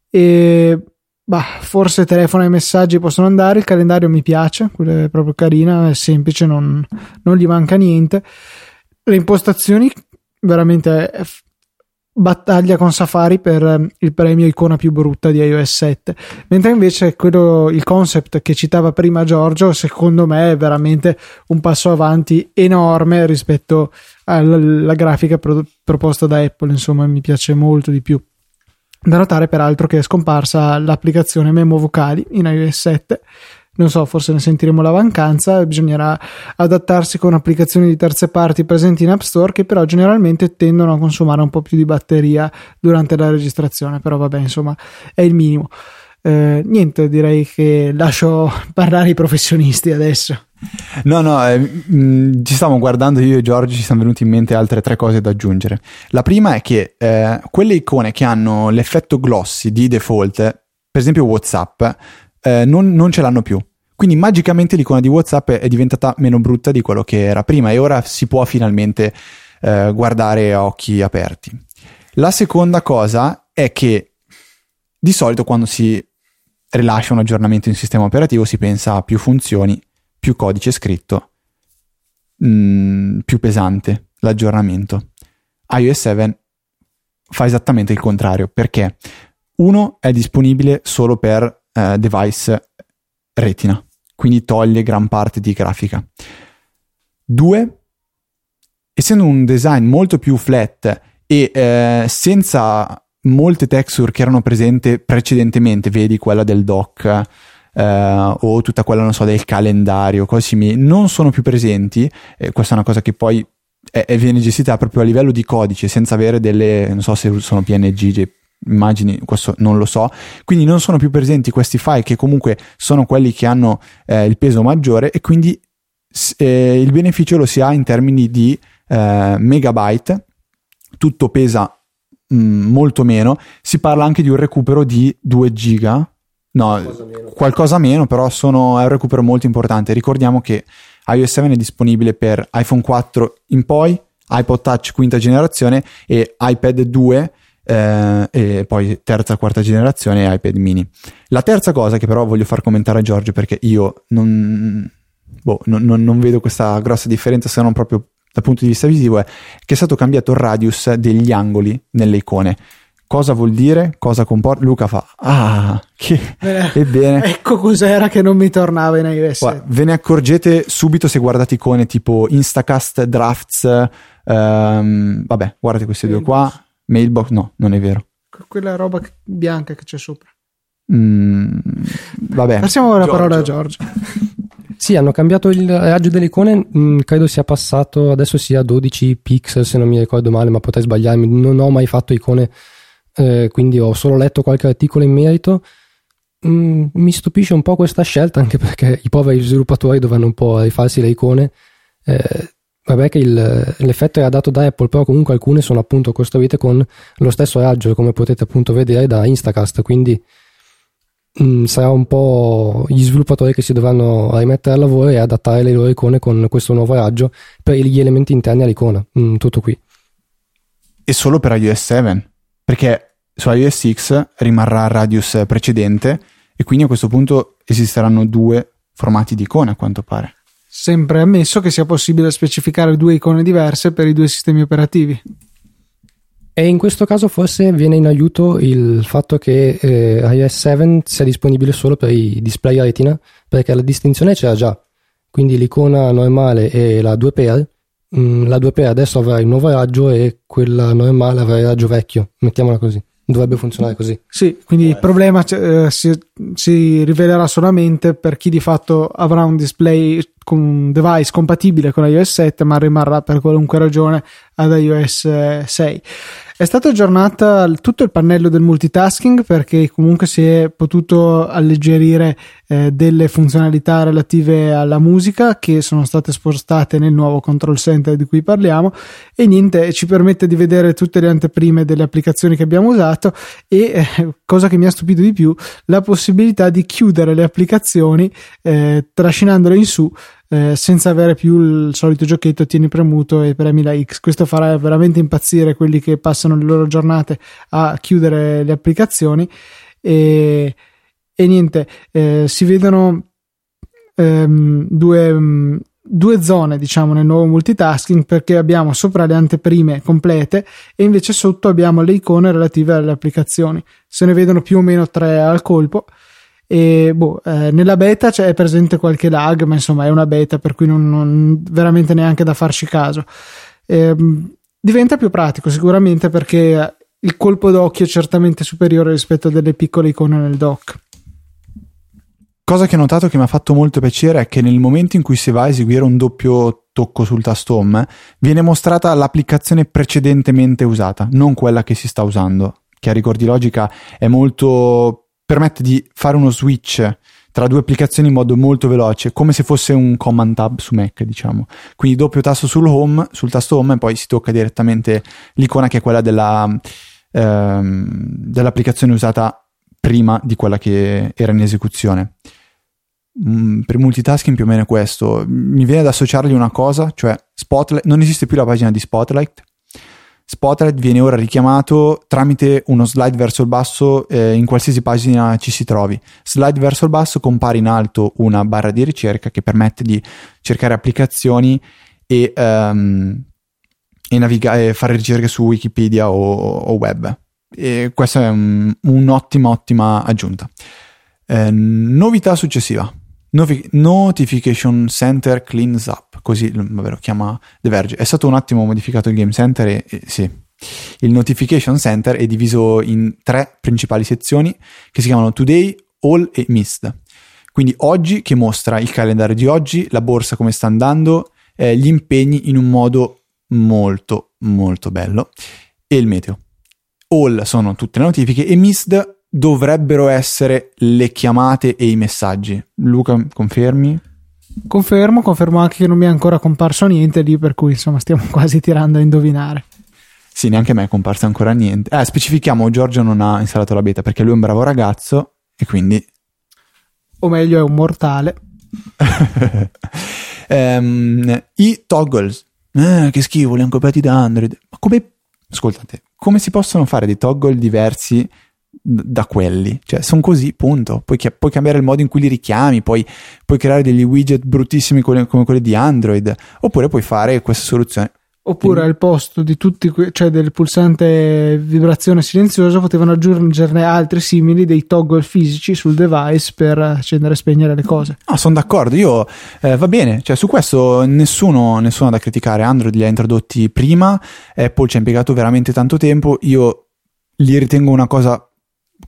E bah, forse telefono e messaggi possono andare. Il calendario mi piace, quello è proprio carina, è semplice, non, non gli manca niente. Le impostazioni veramente battaglia con Safari per ehm, il premio icona più brutta di iOS 7 mentre invece quello, il concept che citava prima Giorgio secondo me è veramente un passo avanti enorme rispetto alla grafica pro, proposta da Apple insomma mi piace molto di più. Da notare peraltro che è scomparsa l'applicazione Memo Vocali in iOS 7 non so, forse ne sentiremo la mancanza, bisognerà adattarsi con applicazioni di terze parti presenti in App Store che però generalmente tendono a consumare un po' più di batteria durante la registrazione, però vabbè, insomma, è il minimo. Eh, niente, direi che lascio parlare i professionisti adesso. No, no, eh, mh, mm, ci stiamo guardando io e Giorgio, ci sono venute in mente altre tre cose da aggiungere. La prima è che eh, quelle icone che hanno l'effetto glossy di default, per esempio WhatsApp, eh, non, non ce l'hanno più. Quindi magicamente l'icona di WhatsApp è diventata meno brutta di quello che era prima e ora si può finalmente eh, guardare a occhi aperti. La seconda cosa è che di solito quando si rilascia un aggiornamento in sistema operativo si pensa a più funzioni, più codice scritto, mh, mm, più pesante l'aggiornamento. iOS 7 fa esattamente il contrario perché uno è disponibile solo per eh, device retina, quindi toglie gran parte di grafica. Due, essendo un design molto più flat e eh, senza molte texture che erano presenti precedentemente, vedi quella del dock eh, o tutta quella, non so, del calendario, cose simili, non sono più presenti. Eh, questa è una cosa che poi è, è, viene gestita proprio a livello di codice, senza avere delle, non so se sono PNG, immagini, questo non lo so, quindi non sono più presenti questi file che comunque sono quelli che hanno eh, il peso maggiore e quindi eh, il beneficio lo si ha in termini di eh, megabyte, tutto pesa mh, mm, molto meno, si parla anche di un recupero di 2 giga, no, qualcosa meno, qualcosa meno però sono, è un recupero molto importante, ricordiamo che iOS 7 è disponibile per iPhone 4 in poi, iPod Touch quinta generazione e iPad 2 eh, e poi terza, quarta generazione iPad mini. La terza cosa che però voglio far commentare a Giorgio perché io non, boh, non, non, non vedo questa grossa differenza se non proprio dal punto di vista visivo è che è stato cambiato il radius degli angoli nelle icone. Cosa vuol dire? Cosa comporta? Luca fa, ah, che eh, ebbene. Ecco cos'era che non mi tornava in iOS. Guarda, ve ne accorgete subito se guardate icone tipo Instacast, Drafts, um, vabbè, guardate queste due qua, Mailbox, no, non è vero. Quella roba bianca che c'è sopra. Mm, vabbè. Passiamo la parola a Giorgio. sì, hanno cambiato il raggio delle icone, mh, mm, credo sia passato, adesso sia 12 pixel se non mi ricordo male, ma potrei sbagliarmi, non ho mai fatto icone, eh, quindi ho solo letto qualche articolo in merito. Mm, mi stupisce un po' questa scelta, anche perché i poveri sviluppatori dovranno un po' rifarsi le icone. Eh, Vabbè che il, l'effetto era dato da Apple, però comunque alcune sono appunto costruite con lo stesso raggio, come potete appunto vedere da Instacast, quindi mh, mm, sarà un po' gli sviluppatori che si dovranno rimettere al lavoro e adattare le loro icone con questo nuovo raggio per gli elementi interni all'icona, mh, mm, tutto qui. E solo per iOS 7, perché su iOS X rimarrà il radius precedente e quindi a questo punto esisteranno due formati di icone a quanto pare sempre ammesso che sia possibile specificare due icone diverse per i due sistemi operativi. E in questo caso forse viene in aiuto il fatto che eh, iOS 7 sia disponibile solo per i display retina, perché la distinzione c'era già. quindi l'icona normale e la 2x, mm, la 2x adesso avrà il nuovo raggio e quella normale avrà il raggio vecchio, mettiamola così. Dovrebbe funzionare così. Sì, quindi il problema eh, si, si, rivelerà solamente per chi di fatto avrà un display con un device compatibile con iOS 7, ma rimarrà per qualunque ragione ad iOS 6. È stato aggiornato tutto il pannello del multitasking perché comunque si è potuto alleggerire eh, delle funzionalità relative alla musica che sono state spostate nel nuovo control center di cui parliamo e niente ci permette di vedere tutte le anteprime delle applicazioni che abbiamo usato e eh, cosa che mi ha stupito di più la possibilità di chiudere le applicazioni eh, trascinandole in su eh, senza avere più il solito giochetto tieni premuto e premi la X. Questo farà veramente impazzire quelli che passano le loro giornate a chiudere le applicazioni e, e niente, eh, si vedono ehm, due, due zone diciamo nel nuovo multitasking perché abbiamo sopra le anteprime complete e invece sotto abbiamo le icone relative alle applicazioni se ne vedono più o meno tre al colpo e boh, eh, nella beta c'è presente qualche lag, ma insomma è una beta per cui non, non veramente neanche da farci caso. Eh, diventa più pratico sicuramente perché il colpo d'occhio è certamente superiore rispetto a delle piccole icone nel dock. Cosa che ho notato che mi ha fatto molto piacere è che nel momento in cui si va a eseguire un doppio tocco sul tasto home, viene mostrata l'applicazione precedentemente usata, non quella che si sta usando, che a ricordi logica è molto permette di fare uno switch tra due applicazioni in modo molto veloce, come se fosse un command tab su Mac, diciamo. Quindi doppio tasto sul home, sul tasto home e poi si tocca direttamente l'icona che è quella della, ehm, dell'applicazione usata prima di quella che era in esecuzione. Mm, per multitasking più o meno è questo. Mi viene da associargli una cosa, cioè Spotlight, non esiste più la pagina di Spotlight, Spotlight viene ora richiamato tramite uno slide verso il basso eh, in qualsiasi pagina ci si trovi. Slide verso il basso compare in alto una barra di ricerca che permette di cercare applicazioni e, um, e navigare, fare ricerche su Wikipedia o, o web. E questa è un, un'ottima, ottima aggiunta. Eh, novità successiva. Notification Center Cleans Up, così vabbè, lo chiama The Verge. È stato un attimo modificato il Game Center e, e sì. Il Notification Center è diviso in tre principali sezioni che si chiamano Today, All e Missed. Quindi oggi che mostra il calendario di oggi, la borsa come sta andando, eh, gli impegni in un modo molto molto bello e il meteo. All sono tutte le notifiche e Missed dovrebbero essere le chiamate e i messaggi. Luca, confermi? Confermo, confermo anche che non mi è ancora comparso niente lì, per cui insomma stiamo quasi tirando a indovinare. Sì, neanche a me è comparso ancora niente. Eh, specifichiamo, Giorgio non ha installato la beta perché lui è un bravo ragazzo e quindi... O meglio, è un mortale. um, I toggles. Eh, che schifo, li hanno copiati da Android. Ma come... Ascoltate, come si possono fare dei toggle diversi da quelli, cioè sono così, punto. Puoi, puoi, cambiare il modo in cui li richiami, puoi, puoi creare degli widget bruttissimi come, come, quelli di Android, oppure puoi fare questa soluzione. Oppure al posto di tutti, cioè del pulsante vibrazione silenziosa, potevano aggiungerne altri simili, dei toggle fisici sul device per accendere e spegnere le cose. Ah, sono d'accordo. Io eh, va bene, cioè su questo nessuno, nessuno da criticare. Android li ha introdotti prima, Apple ci ha impiegato veramente tanto tempo. Io li ritengo una cosa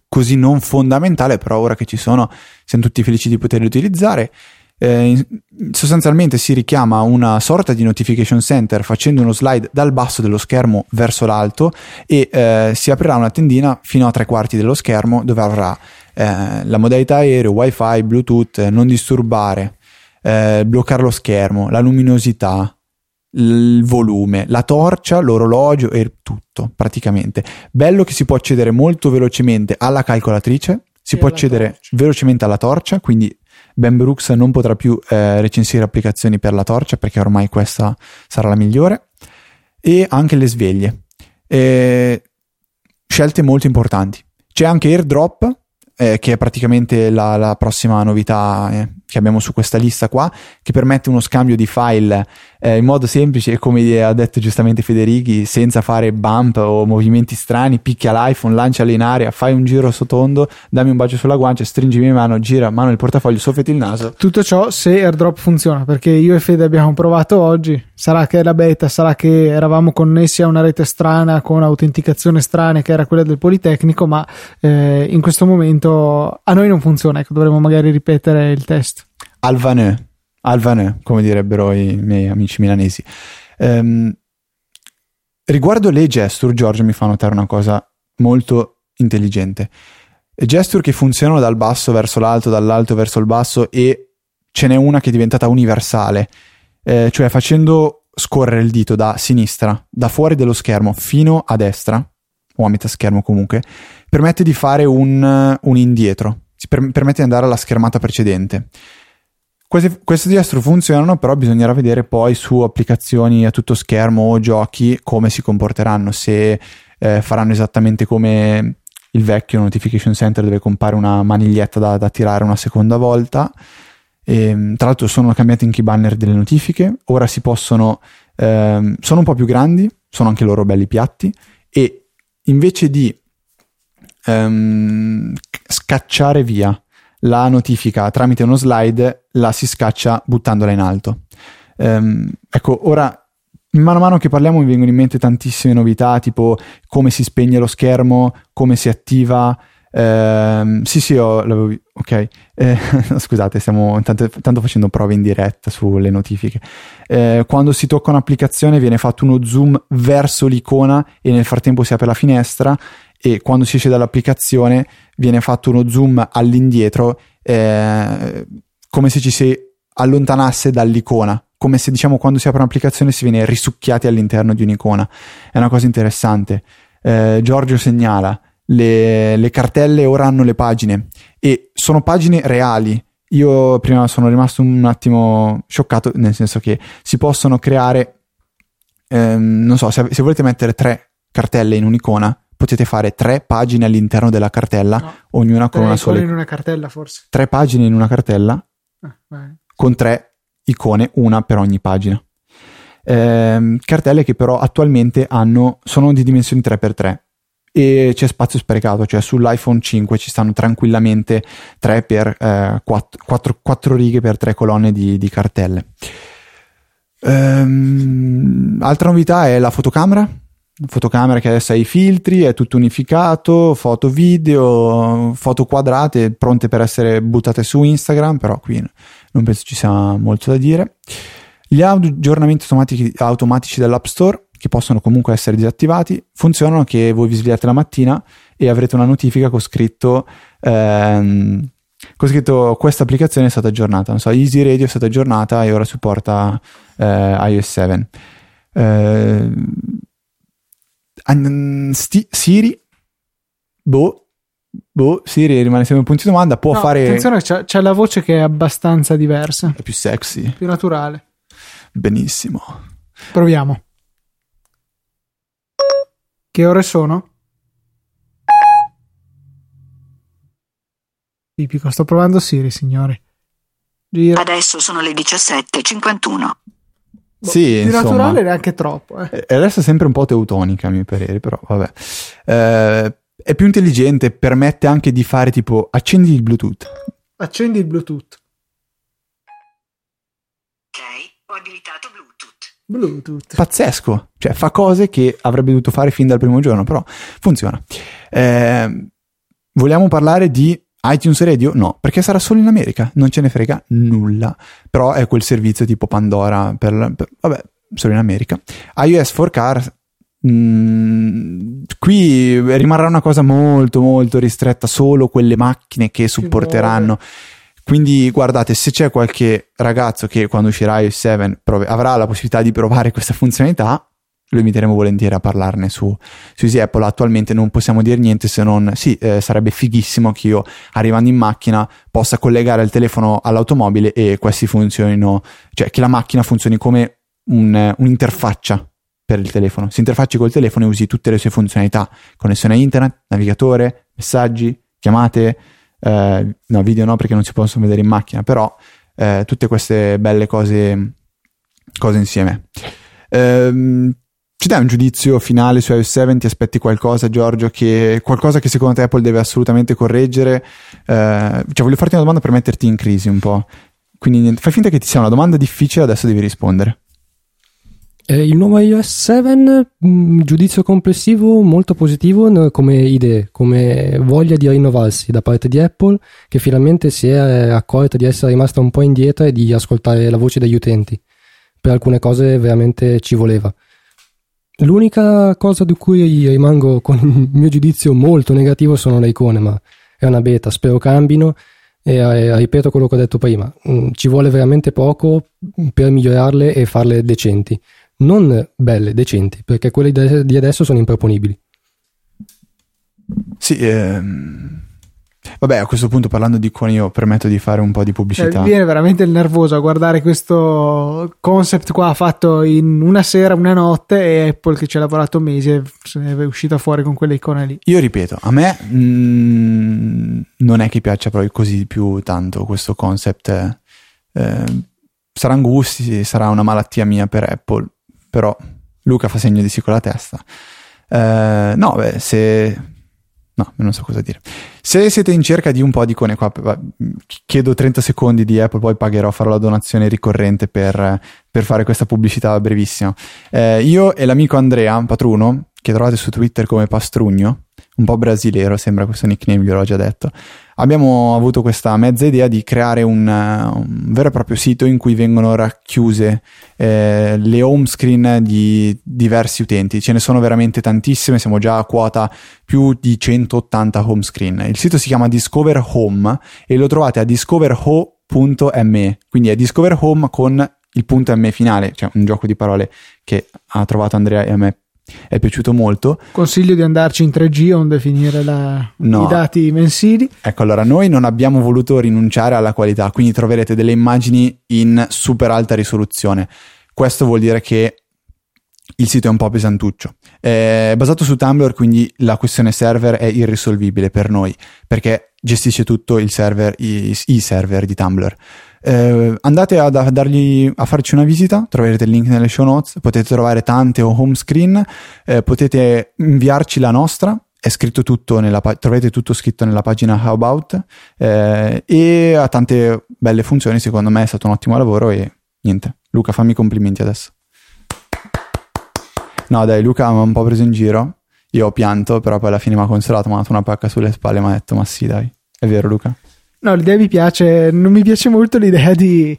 così non fondamentale, però ora che ci sono siamo tutti felici di poterli utilizzare. Eh, sostanzialmente si richiama una sorta di notification center facendo uno slide dal basso dello schermo verso l'alto e eh, si aprirà una tendina fino a tre quarti dello schermo dove avrà eh, la modalità aereo, wifi, bluetooth, non disturbare, eh, bloccare lo schermo, la luminosità, il volume, la torcia, l'orologio e tutto praticamente. Bello che si può accedere molto velocemente alla calcolatrice, si e può accedere torcia. velocemente alla torcia, quindi Ben Brooks non potrà più eh, recensire applicazioni per la torcia perché ormai questa sarà la migliore e anche le sveglie. E scelte molto importanti. C'è anche AirDrop eh, che è praticamente la, la prossima novità eh, che abbiamo su questa lista qua, che permette uno scambio di file eh, in modo semplice e come ha detto giustamente Federighi, senza fare bump o movimenti strani, picchia l'iPhone, lancialo in aria, fai un giro sotondo, dammi un bacio sulla guancia, stringimi in mano, gira mano nel portafoglio, soffiati il naso. Tutto ciò se AirDrop funziona, perché io e Fede abbiamo provato oggi, sarà che è la beta, sarà che eravamo connessi a una rete strana con autenticazione strana che era quella del Politecnico, ma eh, in questo momento a noi non funziona, ecco, dovremmo magari ripetere il test. Alvaneux Alvan, come direbbero i miei amici milanesi. Um, riguardo le gesture, Giorgio mi fa notare una cosa molto intelligente. Gesture che funzionano dal basso verso l'alto, dall'alto verso il basso e ce n'è una che è diventata universale, eh, cioè facendo scorrere il dito da sinistra, da fuori dello schermo fino a destra, o a metà schermo comunque, permette di fare un, un indietro, per, permette di andare alla schermata precedente. Queste, queste gesture funzionano, però bisognerà vedere poi su applicazioni a tutto schermo o giochi come si comporteranno, se eh, faranno esattamente come il vecchio Notification Center dove compare una maniglietta da, da tirare una seconda volta. E, ehm, tra l'altro sono cambiati anche i banner delle notifiche, ora si possono, ehm, sono un po' più grandi, sono anche loro belli piatti e invece di ehm, scacciare via la notifica tramite uno slide la si scaccia buttandola in alto. Um, ecco, ora mano a mano che parliamo mi vengono in mente tantissime novità, tipo come si spegne lo schermo, come si attiva. Ehm, sì, sì, ho, l'avevo ok. Eh, scusate, stiamo tanto, tanto, facendo prove in diretta sulle notifiche. Eh, quando si tocca un'applicazione viene fatto uno zoom verso l'icona e nel frattempo si apre la finestra e quando si esce dall'applicazione viene fatto uno zoom all'indietro eh, come se ci si allontanasse dall'icona come se diciamo quando si apre un'applicazione si viene risucchiati all'interno di un'icona. È una cosa interessante. Eh, Giorgio segnala le, le cartelle ora hanno le pagine e sono pagine reali. Io prima sono rimasto un attimo scioccato nel senso che si possono creare ehm, non so se, se volete mettere tre cartelle in un'icona potete fare tre pagine all'interno della cartella, no. ognuna con tre una sola. in una cartella, forse. Tre pagine in una cartella ah, con tre icone, una per ogni pagina. Eh, cartelle che però attualmente hanno, sono di dimensioni 3x3 e c'è spazio sprecato, cioè sull'iPhone 5 ci stanno tranquillamente 3 per eh, 4, 4, 4, righe per 3 colonne di, di cartelle. Ehm, altra novità è la fotocamera fotocamera che adesso ha i filtri, è tutto unificato, foto video, foto quadrate pronte per essere buttate su Instagram, però qui non penso ci sia molto da dire. Gli aggiornamenti automatici, automatici dell'App Store, che possono comunque essere disattivati, funzionano che voi vi svegliate la mattina e avrete una notifica con scritto, ehm, con scritto questa applicazione è stata aggiornata, non so, Easy Radio è stata aggiornata e ora supporta eh, iOS 7. Eh, Sti- Siri, boh, boh, Siri rimane sempre un punto di domanda, può no, fare... Attenzione, c'è, c'è, la voce che è abbastanza diversa. È più sexy. Più naturale. Benissimo. Proviamo. Che ore sono? Tipico, sto provando Siri, signori. Gira. Adesso sono le 17.51. Boh, sì, di insomma, naturale neanche troppo. Eh. E adesso è sempre un po' teutonica, a mio parere, però vabbè. Eh, è più intelligente, permette anche di fare tipo accendi il Bluetooth. Accendi il Bluetooth. Ok, ho abilitato Bluetooth. Bluetooth. Pazzesco, cioè fa cose che avrebbe dovuto fare fin dal primo giorno, però funziona. Eh, vogliamo parlare di iTunes Radio? No, perché sarà solo in America, non ce ne frega nulla. Però è quel servizio tipo Pandora per, per vabbè, solo in America. iOS for Car mm, qui rimarrà una cosa molto molto ristretta, solo quelle macchine che supporteranno. Quindi guardate, se c'è qualche ragazzo che quando uscirà iOS 7 prov- avrà la possibilità di provare questa funzionalità, lo inviteremo volentieri a parlarne su, su Easy Apple. Attualmente non possiamo dire niente se non sì, eh, sarebbe fighissimo che io arrivando in macchina possa collegare il telefono all'automobile e questi funzionino, cioè che la macchina funzioni come un, un'interfaccia per il telefono. Si interfacci col telefono e usi tutte le sue funzionalità, connessione a internet, navigatore, messaggi, chiamate, eh, no, video no perché non si possono vedere in macchina, però eh, tutte queste belle cose cose insieme. Ehm, ci dai un giudizio finale su iOS 7? Ti aspetti qualcosa, Giorgio? Che, qualcosa che secondo te Apple deve assolutamente correggere? Eh, cioè, voglio farti una domanda per metterti in crisi un po'. Quindi fai finta che ti sia una domanda difficile, adesso devi rispondere. Eh, il nuovo iOS 7, mh, mm, giudizio complessivo molto positivo come idee, come voglia di rinnovarsi da parte di Apple, che finalmente si è accorta di essere rimasta un po' indietro e di ascoltare la voce degli utenti. Per alcune cose veramente ci voleva. L'unica cosa di cui rimango con il mio giudizio molto negativo sono le icone, ma è una beta, spero cambino e eh, ripeto quello che ho detto prima, mm, ci vuole veramente poco per migliorarle e farle decenti non belle, decenti, perché quelle di adesso sono improponibili. Sì, ehm... vabbè, a questo punto parlando di icone io permetto di fare un po' di pubblicità. Eh, viene veramente il nervoso a guardare questo concept qua fatto in una sera, una notte e Apple che ci ha lavorato mesi e se ne è uscita fuori con quelle icone lì. Io ripeto, a me mh, mm, non è che piaccia proprio così più tanto questo concept. Eh, eh, saranno gusti, sarà una malattia mia per Apple però Luca fa segno di sì con la testa. Eh, no, beh, se... No, non so cosa dire. Se siete in cerca di un po' di icone qua, chiedo 30 secondi di Apple, poi pagherò, farò la donazione ricorrente per, per fare questa pubblicità brevissima. Eh, io e l'amico Andrea Patruno, che trovate su Twitter come Pastrugno, un po' brasilero, sembra questo nickname, gliel'ho già detto, abbiamo avuto questa mezza idea di creare un, un vero e proprio sito in cui vengono racchiuse eh, le home screen di diversi utenti. Ce ne sono veramente tantissime, siamo già a quota più di 180 home screen. Il sito si chiama Discover Home e lo trovate a discoverho.me, quindi è Discover Home con il punto M finale, cioè un gioco di parole che ha trovato Andrea e a me è piaciuto molto. Consiglio di andarci in 3G onde finire la, no. i dati mensili. Ecco, allora noi non abbiamo voluto rinunciare alla qualità, quindi troverete delle immagini in super alta risoluzione. Questo vuol dire che il sito è un po' pesantuccio. È basato su Tumblr, quindi la questione server è irrisolvibile per noi, perché gestisce tutto il server, i, i server di Tumblr. Eh, andate a, a, dargli, a farci una visita, troverete il link nelle show notes, potete trovare tante home screen, eh, potete inviarci la nostra, è scritto tutto nella trovate tutto scritto nella pagina How About eh, e ha tante belle funzioni, secondo me è stato un ottimo lavoro e niente. Luca, fammi i complimenti adesso. No, dai, Luca mi ha un po' preso in giro. Io ho pianto, però poi alla fine mi ha consolato, mi ha dato una pacca sulle spalle e mi ha detto: Ma sì, dai, è vero, Luca. No, l'idea mi piace, non mi piace molto l'idea di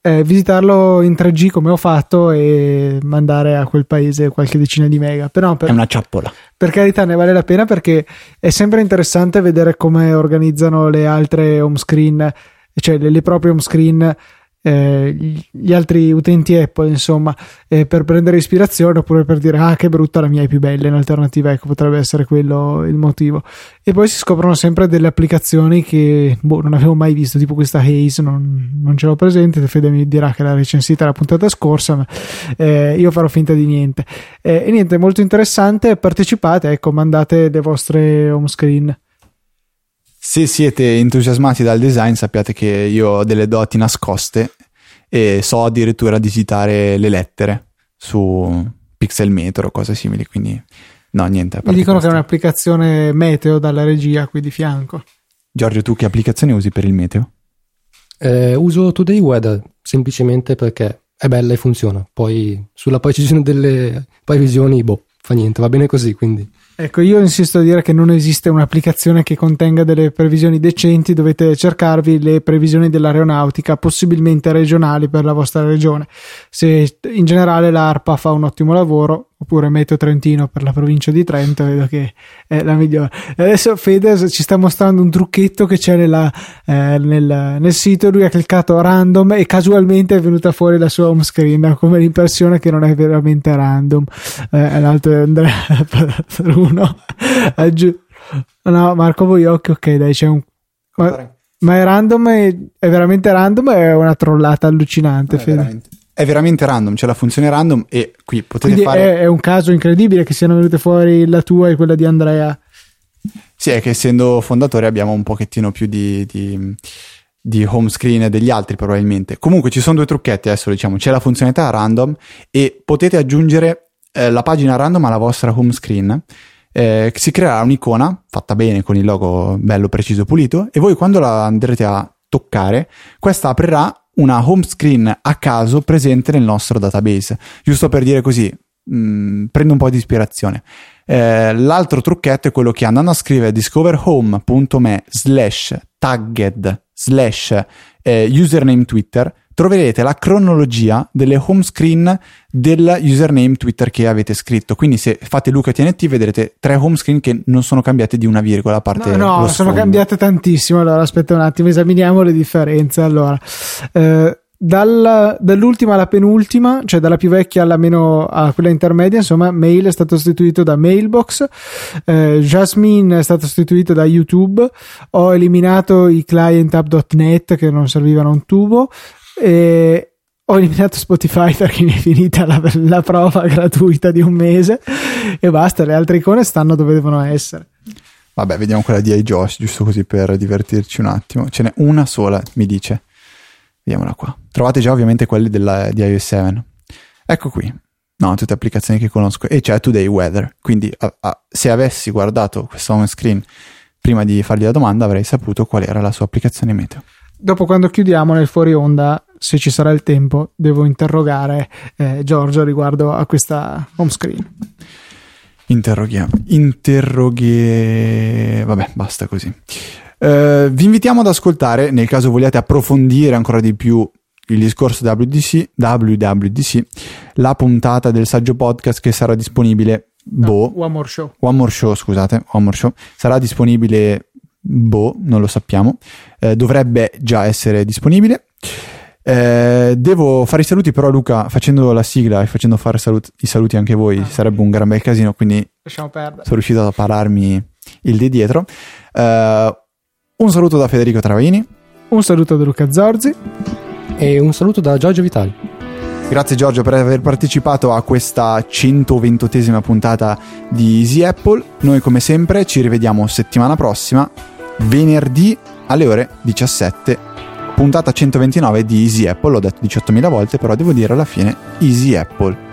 eh, visitarlo in 3G come ho fatto e mandare a quel paese qualche decina di mega. Però per, è una ciappola. Per carità, ne vale la pena perché è sempre interessante vedere come organizzano le altre home screen, cioè le, le proprie home screen eh, gli altri utenti Apple, insomma, eh, per prendere ispirazione oppure per dire ah che brutta la mia è più bella in alternativa, ecco potrebbe essere quello il motivo. E poi si scoprono sempre delle applicazioni che boh, non avevo mai visto, tipo questa Haze, non, non ce l'ho presente, Fede mi dirà che l'ha recensita la puntata scorsa, ma eh, io farò finta di niente. Eh, e niente, molto interessante, partecipate, ecco, mandate le vostre home screen. Se siete entusiasmati dal design, sappiate che io ho delle doti nascoste e so addirittura digitare le lettere su Pixel Metro o cose simili. Quindi, no, niente. Mi dicono questo. che è un'applicazione meteo dalla regia qui di fianco. Giorgio, tu che applicazione usi per il meteo? Eh, uso Today Weather semplicemente perché è bella e funziona. Poi sulla precisione delle previsioni, boh, fa niente, va bene così. Quindi. Ecco, io insisto a dire che non esiste un'applicazione che contenga delle previsioni decenti, dovete cercarvi le previsioni dell'aeronautica, possibilmente regionali per la vostra regione. Se in generale l'ARPA fa un ottimo lavoro, oppure Meteo Trentino per la provincia di Trento, vedo che è la migliore. Adesso Fede ci sta mostrando un trucchetto che c'è nella, eh, nel, nel, sito, lui ha cliccato random e casualmente è venuta fuori la sua home screen, come l'impressione che non è veramente random. Eh, l'altro è Andrea Bruno. Aggiù. No, Marco Boiocchi, ok, dai, c'è un... Ma, ma è random, è, è veramente random è una trollata allucinante, Fede? È veramente random, c'è la funzione random e qui potete Quindi fare... È, è un caso incredibile che siano venute fuori la tua e quella di Andrea. Sì, è che essendo fondatore abbiamo un pochettino più di, di di home screen degli altri probabilmente. Comunque ci sono due trucchetti, adesso diciamo, c'è la funzionalità random e potete aggiungere eh, la pagina random alla vostra home screen. Eh, si creerà un'icona fatta bene con il logo bello preciso pulito e voi quando la andrete a toccare questa aprirà una home screen a caso presente nel nostro database. Giusto per dire così mh, mm, prendo un po' di ispirazione. Eh, l'altro trucchetto è quello che andando a scrivere discoverhome.me slash tagged slash eh, username Twitter troverete la cronologia delle home screen del username Twitter che avete scritto. Quindi se fate Luca TNT vedrete tre home screen che non sono cambiate di una virgola a parte No, no sono cambiate tantissimo. Allora aspetta un attimo, esaminiamo le differenze. Allora, eh, dalla, dall'ultima alla penultima, cioè dalla più vecchia alla meno a quella intermedia, insomma, Mail è stato sostituito da Mailbox, eh, Jasmine è stato sostituito da YouTube, ho eliminato i client app.net che non servivano un tubo e ho eliminato Spotify perché mi è finita la, la prova gratuita di un mese e basta, le altre icone stanno dove devono essere. Vabbè, vediamo quella di iJosh, giusto così per divertirci un attimo. Ce n'è una sola, mi dice. Vediamola qua. Trovate già ovviamente quelli della, di iOS 7. Ecco qui. No, tutte applicazioni che conosco. E c'è Today Weather. Quindi a, a, se avessi guardato questo home screen prima di fargli la domanda avrei saputo qual era la sua applicazione meteo. Dopo quando chiudiamo nel fuori onda, se ci sarà il tempo, devo interrogare eh, Giorgio riguardo a questa home screen. Interroghiamo. Interroghe... Vabbè, basta così. Uh, vi invitiamo ad ascoltare, nel caso vogliate approfondire ancora di più il discorso WDC, WWDC, la puntata del saggio podcast che sarà disponibile. Boh, no, One More Show. One More Show, scusate, One More Show. Sarà disponibile, boh, non lo sappiamo. Eh, dovrebbe già essere disponibile. Eh, devo fare i saluti, però, Luca, facendo la sigla e facendo fare salut- i saluti anche voi, ah, sarebbe un gran bel casino. Quindi sono riuscito a pararmi il di dietro. Eh, un saluto da Federico Travaini. Un saluto da Luca Zorzi. E un saluto da Giorgio Vitali. Grazie Giorgio per aver partecipato a questa 128esima puntata di Easy Apple. Noi come sempre ci rivediamo settimana prossima, venerdì alle ore 17. Puntata 129 di Easy Apple, l'ho detto 18.000 volte, però devo dire alla fine Easy Apple.